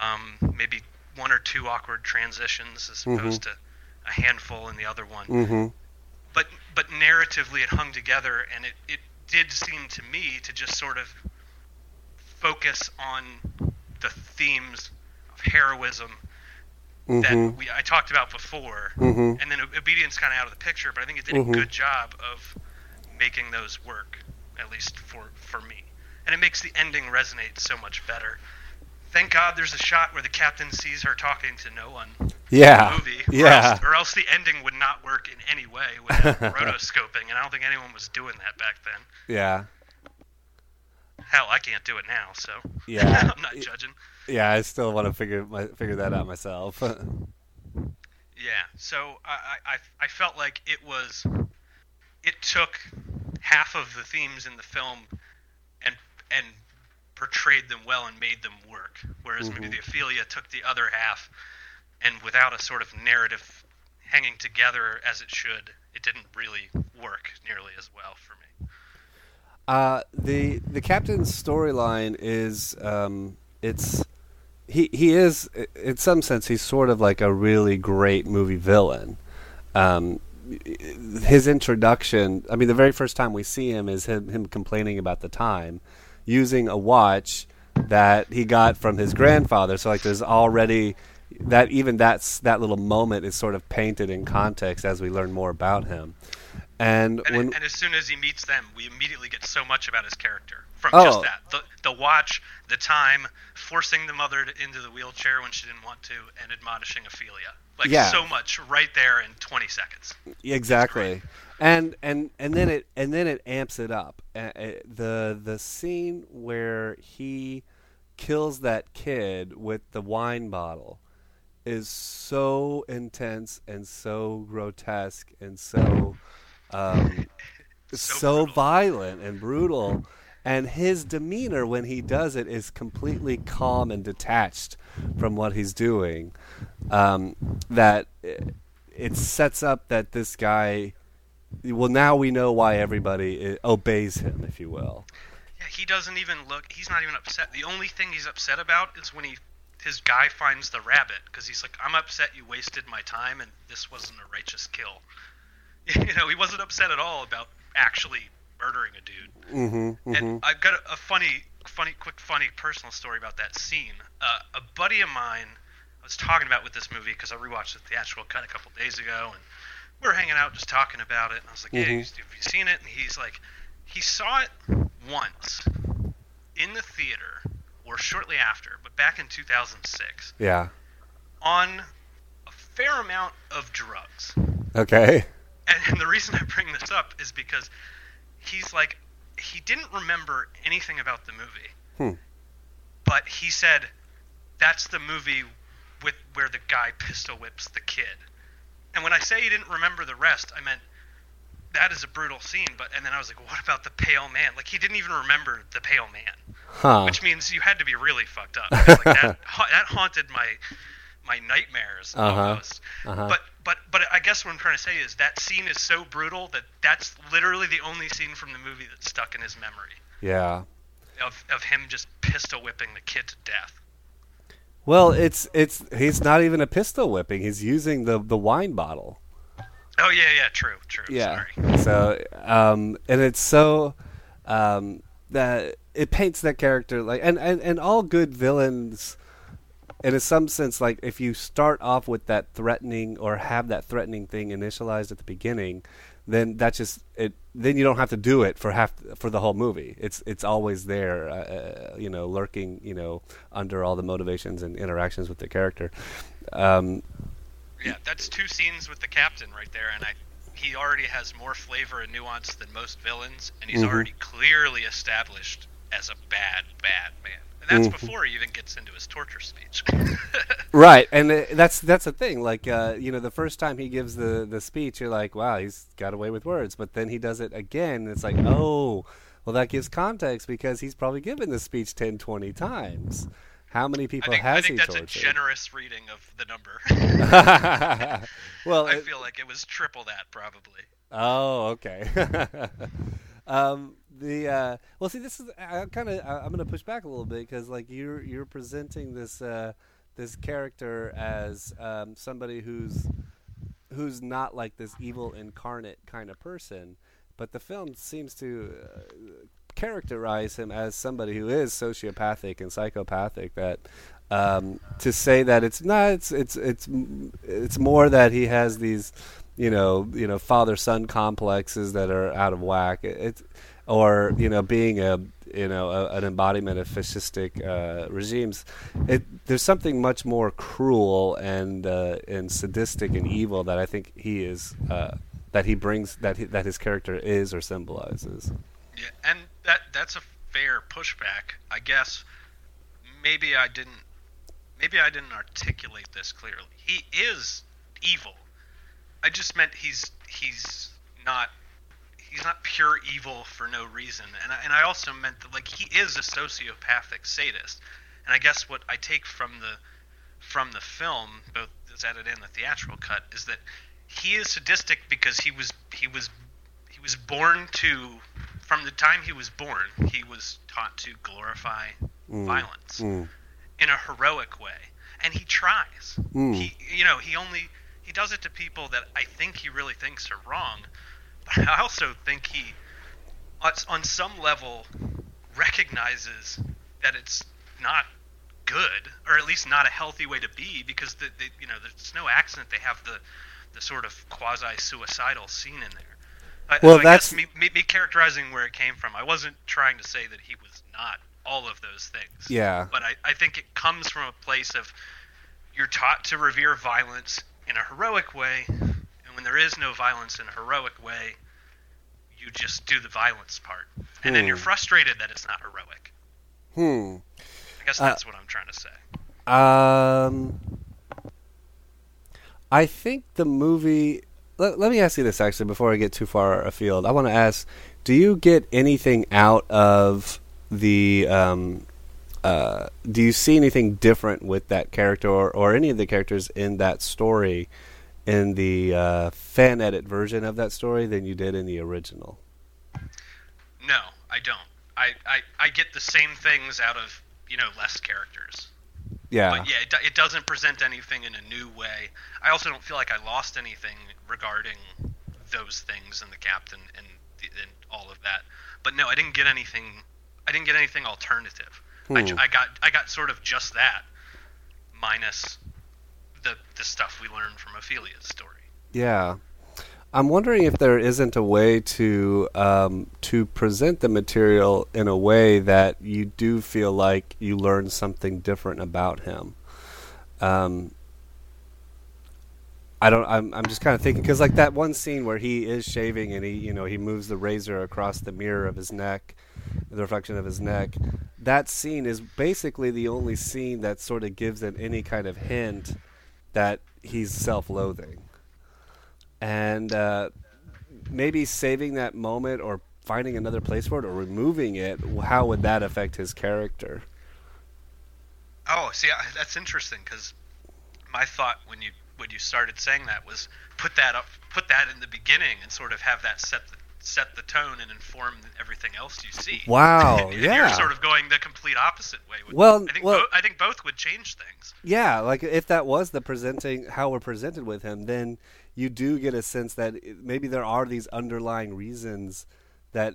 um, maybe one or two awkward transitions, as opposed to a handful in the other one hmm but but narratively it hung together and it, it did seem to me to just sort of focus on the themes of heroism hmm that we I talked about before. Hmm and then obedience kind of out of the picture but I think it did Mhm. a good job of making those work at least for for me. And it makes the ending resonate so much better thank god there's a shot where the captain sees her talking to no one Yeah. movie, or, Yeah. else, or else the ending would not work in any way without rotoscoping, and I don't think anyone was doing that back then. Yeah. Hell, I can't do it now, so Yeah. I'm not judging. Yeah. I still want to figure my, figure that out myself. Yeah, so I, I, I- I felt like it was, it took half of the themes in the film and and portrayed them well and made them work, whereas maybe Mhm. the Ophelia took the other half and without a sort of narrative hanging together as it should, it didn't really work nearly as well for me. Uh, the the captain's storyline is um, it's he he is in some sense he's sort of like a really great movie villain. Um, his introduction, I mean, the very first time we see him is him, him complaining about the time, using a watch that he got from his grandfather. So like, there's already that even that's that little moment is sort of painted in context as we learn more about him. And, And, when and as soon as he meets them, we immediately get so much about his character from Oh. just that the the watch, the time, forcing the mother to, into the wheelchair when she didn't want to, and admonishing Ophelia. Like Yeah. so much right there in 20 seconds. Exactly, and and and then it and then it amps it up. Uh, the the scene where he kills that kid with the wine bottle is so intense and so grotesque and so um, So so, violent and brutal. And his demeanor when he does it is completely calm and detached from what he's doing. Um, that it, it sets up that this guy. Well, now we know why everybody uh, obeys him, if you will. Yeah, he doesn't even look. He's not even upset. The only thing he's upset about is when he his guy finds the rabbit because he's like, "I'm upset you wasted my time and this wasn't a righteous kill." You know, he wasn't upset at all about actually murdering a dude. Mm-hmm, And I've got a, a funny, funny, quick, funny personal story about that scene. Uh, a buddy of mine I was talking about with this movie because I rewatched the theatrical cut a couple days ago, and we were hanging out just talking about it. And I was like, "Yeah, Mhm. have you seen it?" And he's like, he saw it once in the theater or shortly after, but back in 2006 Yeah. on a fair amount of drugs. Okay. And, and the reason I bring this up is because he's like, he didn't remember anything about the movie, Hmm. but he said that's the movie with where the guy pistol whips the kid. And when I say he didn't remember the rest, I meant that is a brutal scene. But and then I was like, what about the pale man? Like he didn't even remember the pale man, Huh. which means you had to be really fucked up. Like, that, ha- that haunted my my nightmares Uh-huh. almost. Uh-huh. But but but I guess what I'm trying to say is that scene is so brutal that that's literally the only scene from the movie that's stuck in his memory Yeah. of of him just pistol whipping the kid to death. Well, it's it's he's not even a pistol whipping. He's using the the wine bottle. Oh yeah, yeah, true, true. Yeah. Sorry. So, um, and it's so um, that it paints that character like, and, and and all good villains, in some sense, like if you start off with that threatening or have that threatening thing initialized at the beginning, then that's just it. Then you don't have to do it for half for the whole movie. It's it's always there, uh, uh, you know, lurking, you know, under all the motivations and interactions with the character. Um, Yeah, that's two scenes with the captain right there, and I he already has more flavor and nuance than most villains, and he's Mhm. already clearly established as a bad, bad man. And that's Mhm. before he even gets into his torture speech. Right, and uh, that's that's the thing. Like, uh, you know, the first time he gives the the speech, you're like, wow, he's got away with words. But then he does it again, and it's like, oh, well, that gives context because he's probably given the speech 10, 20 times. How many I people think, has I think he that's a generous reading of the number. well, I it- feel like it was triple that probably. Oh, okay. Um, the uh, well, see, this is I kind of I'm going to push back a little bit because like you're you're presenting this uh, this character as um, somebody who's who's not like this evil incarnate kind of person, but the film seems to uh, characterize him as somebody who is sociopathic and psychopathic. That um, to say that it's not, it's it's it's it's more that he has these, you know, you know, father son complexes that are out of whack. It, it's or you know, being a you know a, an embodiment of fascistic uh, regimes. It, there's something much more cruel and uh, and sadistic and evil that I think he is. Uh, that he brings that he, that his character is or symbolizes. Yeah, and that that's a fair pushback. I guess maybe I didn't maybe I didn't articulate this clearly. He is evil. I just meant he's he's not he's not pure evil for no reason. And I, and I also meant that like he is a sociopathic sadist. And I guess what I take from the from the film, both as edited and the theatrical cut, is that he is sadistic because he was he was he was born to from the time he was born he was taught to glorify Mm. violence Mm. in a heroic way and he tries Mm. he you know he only he does it to people that i think he really thinks are wrong but i also think he on, some level recognizes that it's not good or at least not a healthy way to be because the, the you know there's no accident they have the the sort of quasi suicidal scene in there I, Well, so that's- me, me, me characterizing where it came from i wasn't trying to say that he was not all of those things Yeah. but I, I think it comes from a place of you're taught to revere violence in a heroic way, and when there is no violence in a heroic way, you just do the violence part, and then you're Hmm. frustrated that it's not heroic. Hmm. I guess Uh, that's what I'm trying to say. Um, I think the movie. Let, let me ask you this actually before I get too far afield. I want to ask: Do you get anything out of the? Um, uh, do you see anything different with that character or, or any of the characters in that story in the uh, fan edit version of that story than you did in the original? No, I don't. I, I, I get the same things out of you know less characters. Yeah. But yeah, it, it doesn't present anything in a new way. I also don't feel like I lost anything regarding those things and the captain and, the, and all of that. But no, I didn't get anything. I didn't get anything alternative. I, Hmm. I got I got sort of just that, minus the the stuff we learned from Ophelia's story. Yeah. I'm wondering if there isn't a way to um, to present the material in a way that you do feel like you learn something different about him. Um, I don't. I'm. I'm just kind of thinking because like that one scene where he is shaving and he, you know, he moves the razor across the mirror of his neck, the reflection of his neck. That scene is basically the only scene that sort of gives it any kind of hint that he's self-loathing, and uh, maybe saving that moment or finding another place for it or removing it. How would that affect his character? Oh, see, that's interesting because my thought when you when you started saying that was put that up, put that in the beginning, and sort of have that set the, set the tone and inform everything else you see. Wow, and yeah. You're sort of going the complete opposite way. With Well, I think well- bo- I think both would change things. Yeah, like if that was the presenting how we're presented with him, then you do get a sense that maybe there are these underlying reasons that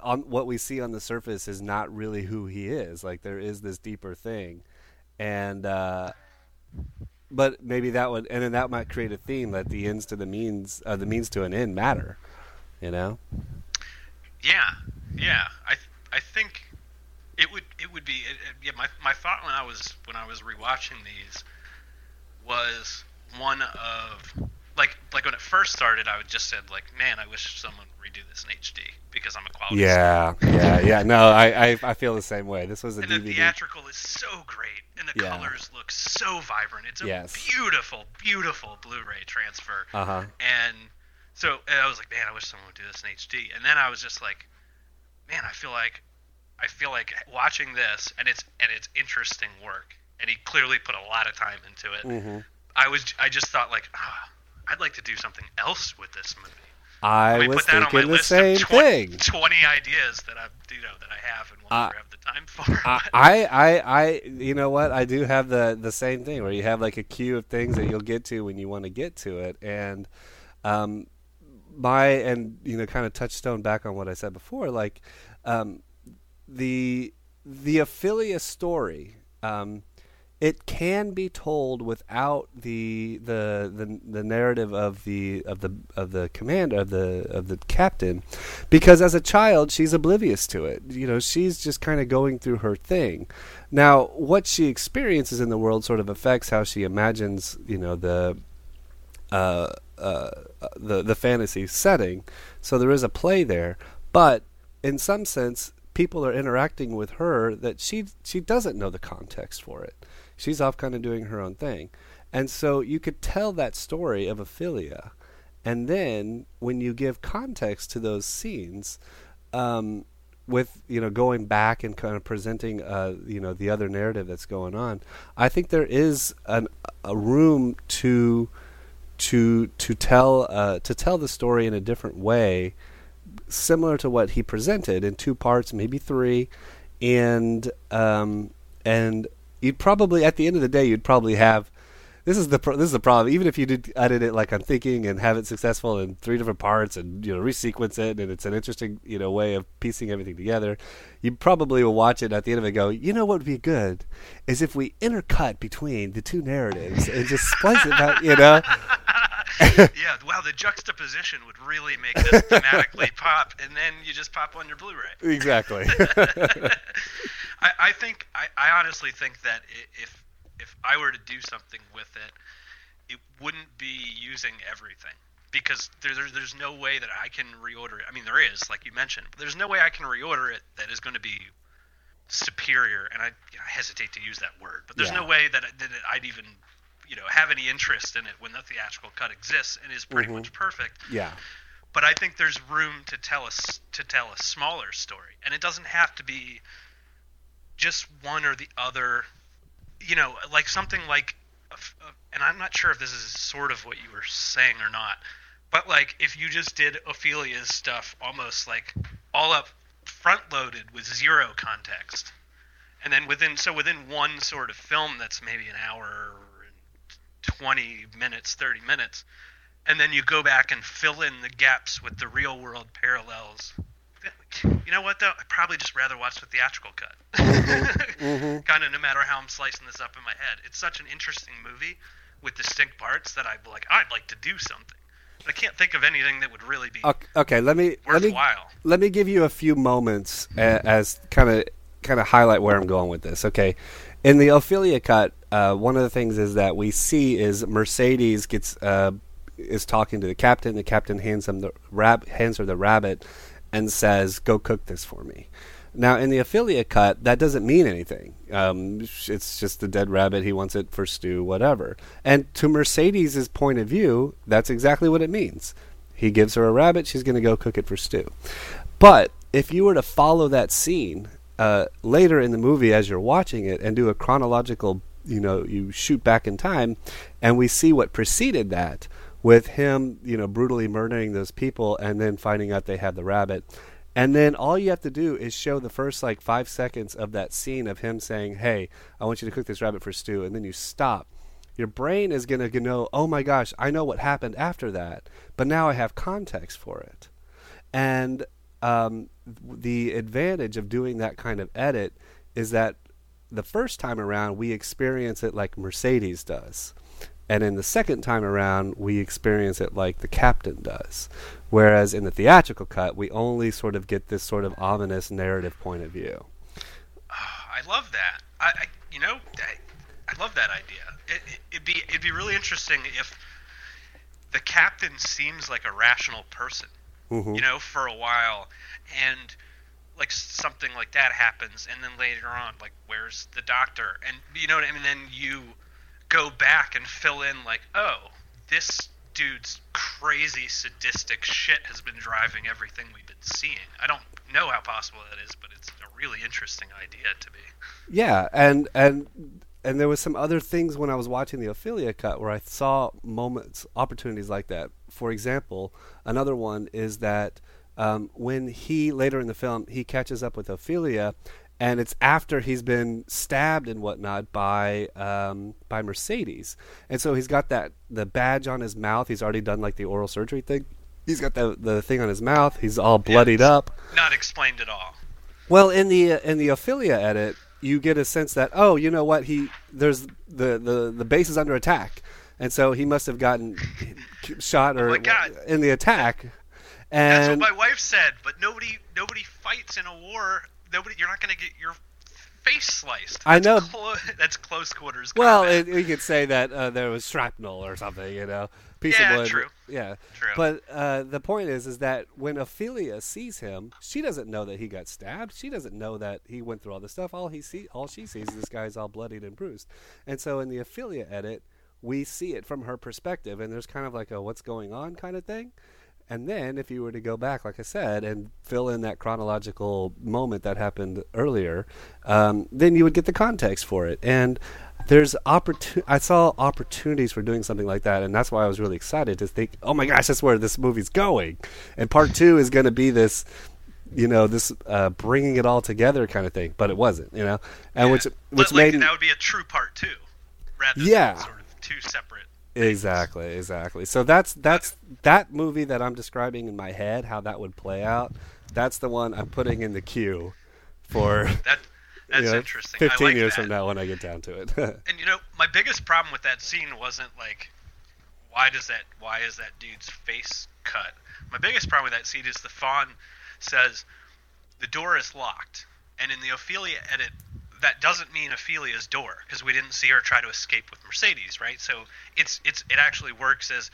on what we see on the surface is not really who he is. Like there is this deeper thing, and uh, but maybe that would and then that might create a theme that the ends to the means, uh, the means to an end matter. You know? Yeah, yeah. I I think it would it would be it, it- yeah. My my thought when I was when I was rewatching these was one of like like when it first started, I would just said like, man, I wish someone would redo this in HD because I'm a quality. Yeah, yeah, yeah. No, I, I I feel the same way. This was a And the theatrical is so great, and the Yeah. colors look so vibrant. It's a Yes. beautiful, beautiful Blu-ray transfer. Uh huh. And so and I was like, man, I wish someone would do this in HD. And then I was just like, man, I feel like I feel like watching this, and it's and it's interesting work. And he clearly put a lot of time into it. hmm I was I just thought like, ah, I'd like to do something else with this movie. I was put that on my thinking the same of 20, thing. 20 ideas that I you know that I have and will Uh, never have the time for. I, I, I, I, you know what? I do have the the same thing where you have like a queue of things that you'll get to when you want to get to it, and um, my and you know, kind of touchstone back on what I said before, like um, the the Ophelia story. Um, it can be told without the, the the the narrative of the of the of the commander of the of the captain because as a child she's oblivious to it you know she's just kind of going through her thing now what she experiences in the world sort of affects how she imagines you know the uh, uh, the the fantasy setting. So there is a play there. But in some sense people are interacting with her that she she doesn't know the context for it. She's off kind of doing her own thing. And so you could tell that story of Ophelia. And then when you give context to those scenes um, with you know going back and kind of presenting uh, you know the other narrative that's going on I think there is an, a room to to to tell uh, to tell the story in a different way similar to what he presented in two parts maybe three. And um, and you'd probably at the end of the day you'd probably have this is the pro- this is the problem. Even if you did edit it like I'm thinking and have it successful in three different parts and you know resequence it and it's an interesting you know way of piecing everything together, you probably will watch it at the end of it and go, you know what would be good is if we intercut between the two narratives and just splice it back, you know. yeah, wow, the juxtaposition would really make this thematically pop, and then you just pop on your Blu-ray. Exactly. I, I think I, I honestly think that if if I were to do something with it, it wouldn't be using everything because there, there's there's no way that I can reorder it. I mean, there is, like you mentioned, but there's no way I can reorder it that is going to be superior. And I, I hesitate to use that word, but there's Yeah. no way that, that I'd even you know have any interest in it when the theatrical cut exists and is pretty Mhm. much perfect yeah. but I think there's room to tell us to tell a smaller story, and it doesn't have to be just one or the other. You know, like something like, a f- a- and I'm not sure if this is sort of what you were saying or not, but like if you just did Ophelia's stuff almost like all up front loaded with zero context, and then within so within one sort of film that's maybe an hour and 20 minutes, 30 minutes and then you go back and fill in the gaps with the real world parallels. You know what though? I'd probably just rather watch the theatrical cut. Mhm. kind of no matter how I'm slicing this up in my head. It's such an interesting movie with distinct parts that I'd like. I'd like to do something. But I can't think of anything that would really be Okay, okay, let me let me let me give you a few moments as kind of kind of highlight where I'm going with this. Okay, in the Ophelia cut, uh, one of the things is that we see is Mercedes gets uh, is talking to the captain. The captain hands him the rab- hands her the rabbit and says, "Go cook this for me." Now, in the Ophelia cut, that doesn't mean anything. Um, it's just a dead rabbit. He wants it for stew, whatever. And to Mercedes' point of view, that's exactly what it means. He gives her a rabbit. She's going to go cook it for stew. But if you were to follow that scene uh, later in the movie as you're watching it and do a chronological you know you shoot back in time, and we see what preceded that with him you know brutally murdering those people and then finding out they had the rabbit. And then all you have to do is show the first like five seconds of that scene of him saying, "Hey, I want you to cook this rabbit for stew," and then you stop. Your brain is gonna know, "Oh my gosh, I know what happened after that," but now I have context for it. And um, the advantage of doing that kind of edit is that the first time around we experience it like Mercedes does. And in the second time around, we experience it like the captain does. Whereas in the theatrical cut, we only sort of get this sort of ominous narrative point of view. Oh, I love that. I, I you know, I, I, love that idea. It, it'd be it'd be really interesting if the captain seems like a rational person mm-hmm. you know, for a while, and like something like that happens, and then later on, like, where's the doctor? And you know what I mean? Then you go back and fill in, like, oh, this dude's crazy sadistic shit has been driving everything we've been seeing. I don't know how possible that is, but it's a really interesting idea to me. Yeah, and and and there was some other things when I was watching the Ophelia cut where I saw moments, opportunities like that. For example, another one is that um, when he later in the film he catches up with Ophelia, and it's after he's been stabbed and whatnot by um, by Mercedes, and so he's got that the badge on his mouth. He's already done like the oral surgery thing. He's got the the thing on his mouth. He's all bloodied yeah, up. Not explained at all. Well, in the in the Ophelia edit, you get a sense that oh, you know what he there's the the the base is under attack, and so he must have gotten shot or oh in the attack. And that's what my wife said. But nobody nobody fights in a war. Nobody, you're not going to get your face sliced. That's I know clo- that's close quarters. Well, it, you could say that uh, there was shrapnel or something, you know piece yeah, of wood. True. Yeah, true. But uh, the point is, is that when Ophelia sees him, she doesn't know that he got stabbed. She doesn't know that he went through all this stuff. All he see, all she sees is this guy's all bloodied and bruised. And so in the Ophelia edit, we see it from her perspective, and there's kind of like a "what's going on" kind of thing. And then, if you were to go back, like I said, and fill in that chronological moment that happened earlier, um, then you would get the context for it. And there's opportun- I saw opportunities for doing something like that, and that's why I was really excited to think, oh my gosh, that's where this movie's going. And part two is going to be this, you know, this uh, bringing it all together kind of thing. But it wasn't, you know, and yeah. which which but, made that would be a true part two, rather yeah. sort of two separate. Exactly, exactly. So that's that's that movie that I'm describing in my head, how that would play out. That's the one I'm putting in the queue for that that's you know, interesting. Fifteen like years that. from now, when I get down to it. and you know, my biggest problem with that scene wasn't like, why does that? Why is that dude's face cut? My biggest problem with that scene is the fawn says the door is locked, and in the Ophelia edit, that doesn't mean Ophelia's door because we didn't see her try to escape with Mercedes, right? So it's it's it actually works as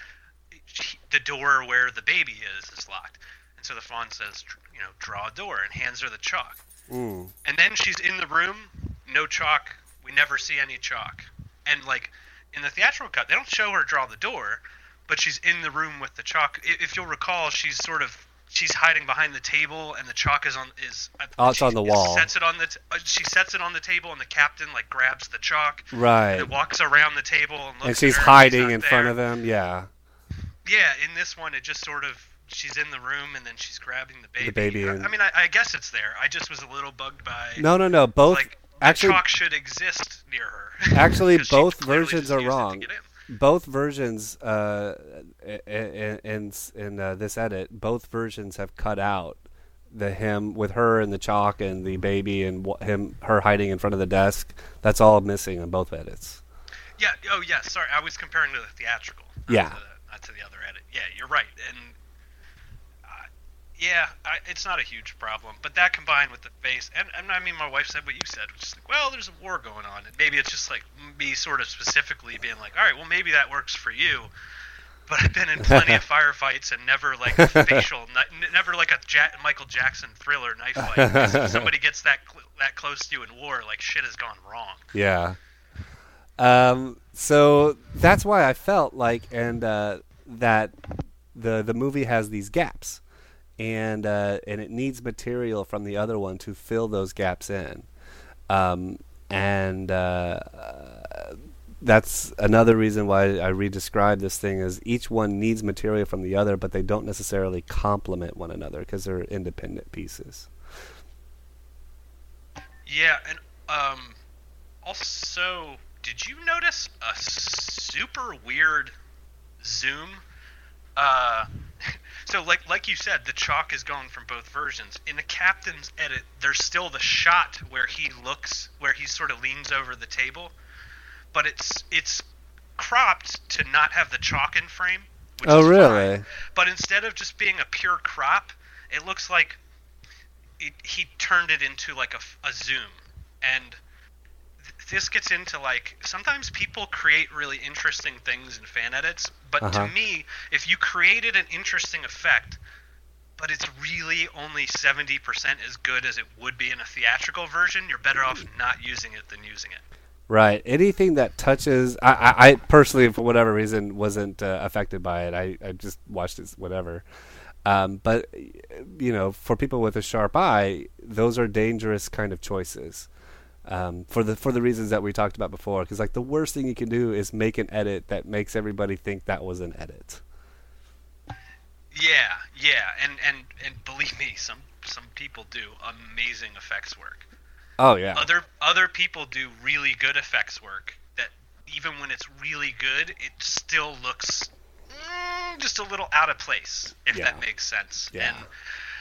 the door where the baby is is locked, and so the fawn says, you know, draw a door and hands her the chalk. Mm. And then she's in the room, no chalk. We never see any chalk. And like in the theatrical cut, they don't show her draw the door, but she's in the room with the chalk. If you'll recall, she's sort of she's hiding behind the table, and the chalk is on is. Oh, it's on the wall. Sets it on the. T- uh, she sets it on the table, and the captain like grabs the chalk. Right. And walks around the table and looks. And she's hiding she's in there. front of them. Yeah. Yeah, in this one, it just sort of she's in the room and then she's grabbing the baby. The baby. I, I mean, I, I, guess it's there. I just was a little bugged by. No, no, no. Both like, actually chalk should exist near her. Actually, both versions are wrong. Both versions, uh, in in, in uh, this edit, both versions have cut out the him with her and the chalk and the baby and him her hiding in front of the desk. That's all missing in both edits. Yeah. Oh, yeah. Sorry, I was comparing to the theatrical. Yeah. To the, not to the other edit. Yeah, you're right. And yeah, I, it's not a huge problem. But that combined with the face, and, and I mean, my wife said what you said, which is like, well, there's a war going on, and maybe it's just like me sort of specifically being like, all right, well, maybe that works for you. But I've been in plenty of firefights and never like a facial, never like a ja- Michael Jackson thriller knife fight. if somebody gets that cl- that close to you in war, like shit has gone wrong. Yeah. Um. So that's why I felt like, and uh, that the the movie has these gaps and uh, and it needs material from the other one to fill those gaps in. Um, and uh, that's another reason why I re-describe this thing as each one needs material from the other, but they don't necessarily complement one another because they're independent pieces. Yeah, and um, also, did you notice a super weird zoom? Uh, so like like you said, the chalk is going from both versions. In the captain's edit, there's still the shot where he looks, where he sort of leans over the table but it's it's cropped to not have the chalk in frame. oh, really? Fine. But instead of just being a pure crop, it looks like it, he turned it into like a, a zoom. And this gets into like sometimes people create really interesting things in fan edits, but uh-huh. to me, if you created an interesting effect, but it's really only 70% as good as it would be in a theatrical version, you're better off not using it than using it. Right. Anything that touches, I, I, I personally, for whatever reason, wasn't uh, affected by it. I, I just watched it, whatever. Um, but you know, for people with a sharp eye, those are dangerous kind of choices. Um, for the for the reasons that we talked about before, because like the worst thing you can do is make an edit that makes everybody think that was an edit. Yeah, yeah, and and and believe me, some some people do amazing effects work. Oh yeah. Other other people do really good effects work that even when it's really good, it still looks mm, just a little out of place if yeah. that makes sense. Yeah. And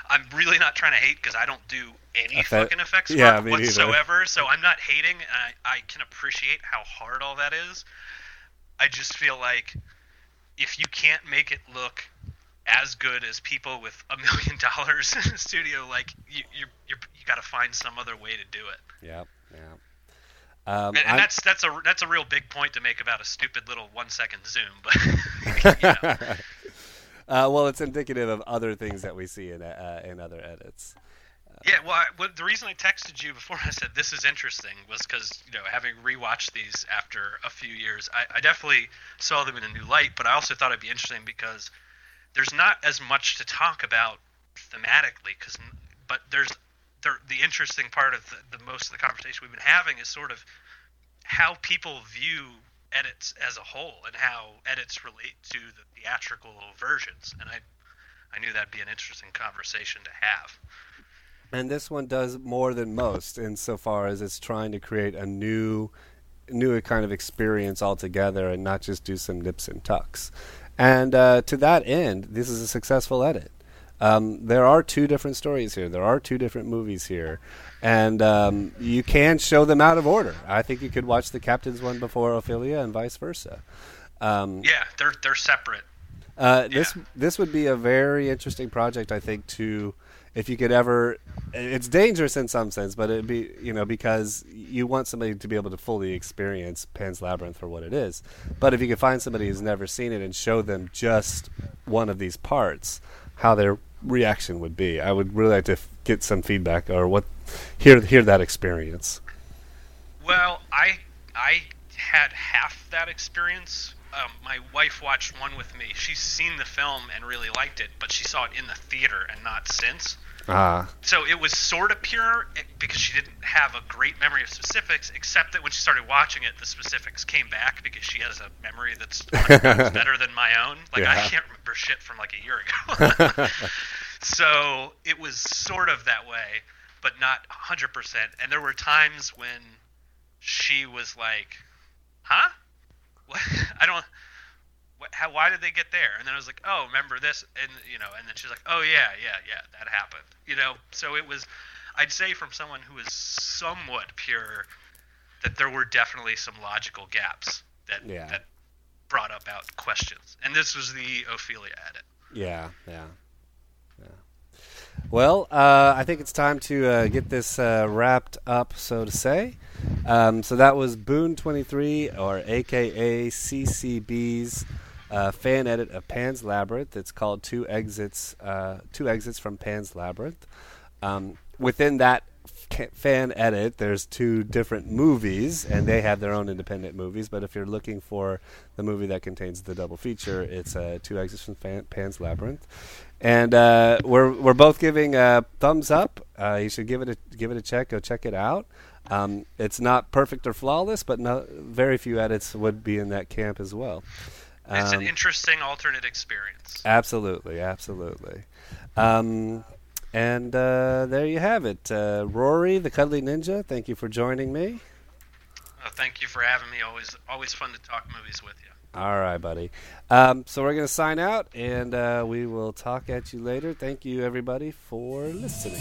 I'm really not trying to hate because I don't do any Effect, fucking effects work yeah, whatsoever. So I'm not hating. I, I can appreciate how hard all that is. I just feel like if you can't make it look as good as people with a million dollars in the studio. Like you, you, you, you got to find some other way to do it. Yeah, yeah. Um, and, and that's that's a that's a real big point to make about a stupid little one second zoom, but. uh, well, it's indicative of other things that we see in uh, in other edits. Yeah, well, I, well, the reason I texted you before I said this is interesting was because you know having rewatched these after a few years, I, I, definitely saw them in a new light. But I also thought it'd be interesting because there's not as much to talk about thematically because but there's there, the interesting part of the, the most of the conversation we've been having is sort of how people view edits as a whole and how edits relate to the theatrical versions and i i knew that'd be an interesting conversation to have and this one does more than most insofar as it's trying to create a new new kind of experience altogether and not just do some nips and tucks and uh, to that end, this is a successful edit. Um, there are two different stories here. There are two different movies here, and um, you can show them out of order. I think you could watch the captain's one before Ophelia, and vice versa. Um, yeah, they're they're separate. Uh, yeah. This this would be a very interesting project, I think, to if you could ever it's dangerous in some sense but it'd be you know because you want somebody to be able to fully experience pan's labyrinth for what it is but if you could find somebody who's never seen it and show them just one of these parts how their reaction would be i would really like to f- get some feedback or what hear hear that experience well i i had half that experience um, my wife watched one with me. She's seen the film and really liked it, but she saw it in the theater and not since. Ah. So it was sort of pure eh, because she didn't have a great memory of specifics, except that when she started watching it, the specifics came back because she has a memory that's better than my own. Like yeah. I can't remember shit from like a year ago. so it was sort of that way, but not 100%. And there were times when she was like, "Huh? What? I don't." How, why did they get there? And then I was like, oh, remember this, and you know, and then she's like, oh yeah, yeah, yeah, that happened, you know. So it was, I'd say from someone who is somewhat pure, that there were definitely some logical gaps that yeah. that brought up out questions, and this was the Ophelia edit. Yeah, yeah. yeah. Well, uh, I think it's time to uh, get this uh, wrapped up, so to say. Um, so that was Boone 23, or AKA CBB's uh, fan edit of Pan's Labyrinth. It's called Two Exits, uh, Two Exits from Pan's Labyrinth. Um, within that f- fan edit, there's two different movies, and they have their own independent movies. But if you're looking for the movie that contains the double feature, it's uh, Two Exits from fan- Pan's Labyrinth. And uh, we're we're both giving a thumbs up. Uh, you should give it a give it a check. Go check it out. Um, it's not perfect or flawless, but no, very few edits would be in that camp as well. It's an Um, interesting alternate experience. Absolutely, absolutely. Um, and uh, there you have it. Uh, Rory, the Cuddly Ninja, thank you for joining me. Uh, thank you for having me. Always, always fun to talk movies with you. All right, buddy. Um, so we're going to sign out, and uh, we will talk at you later. Thank you, everybody, for listening.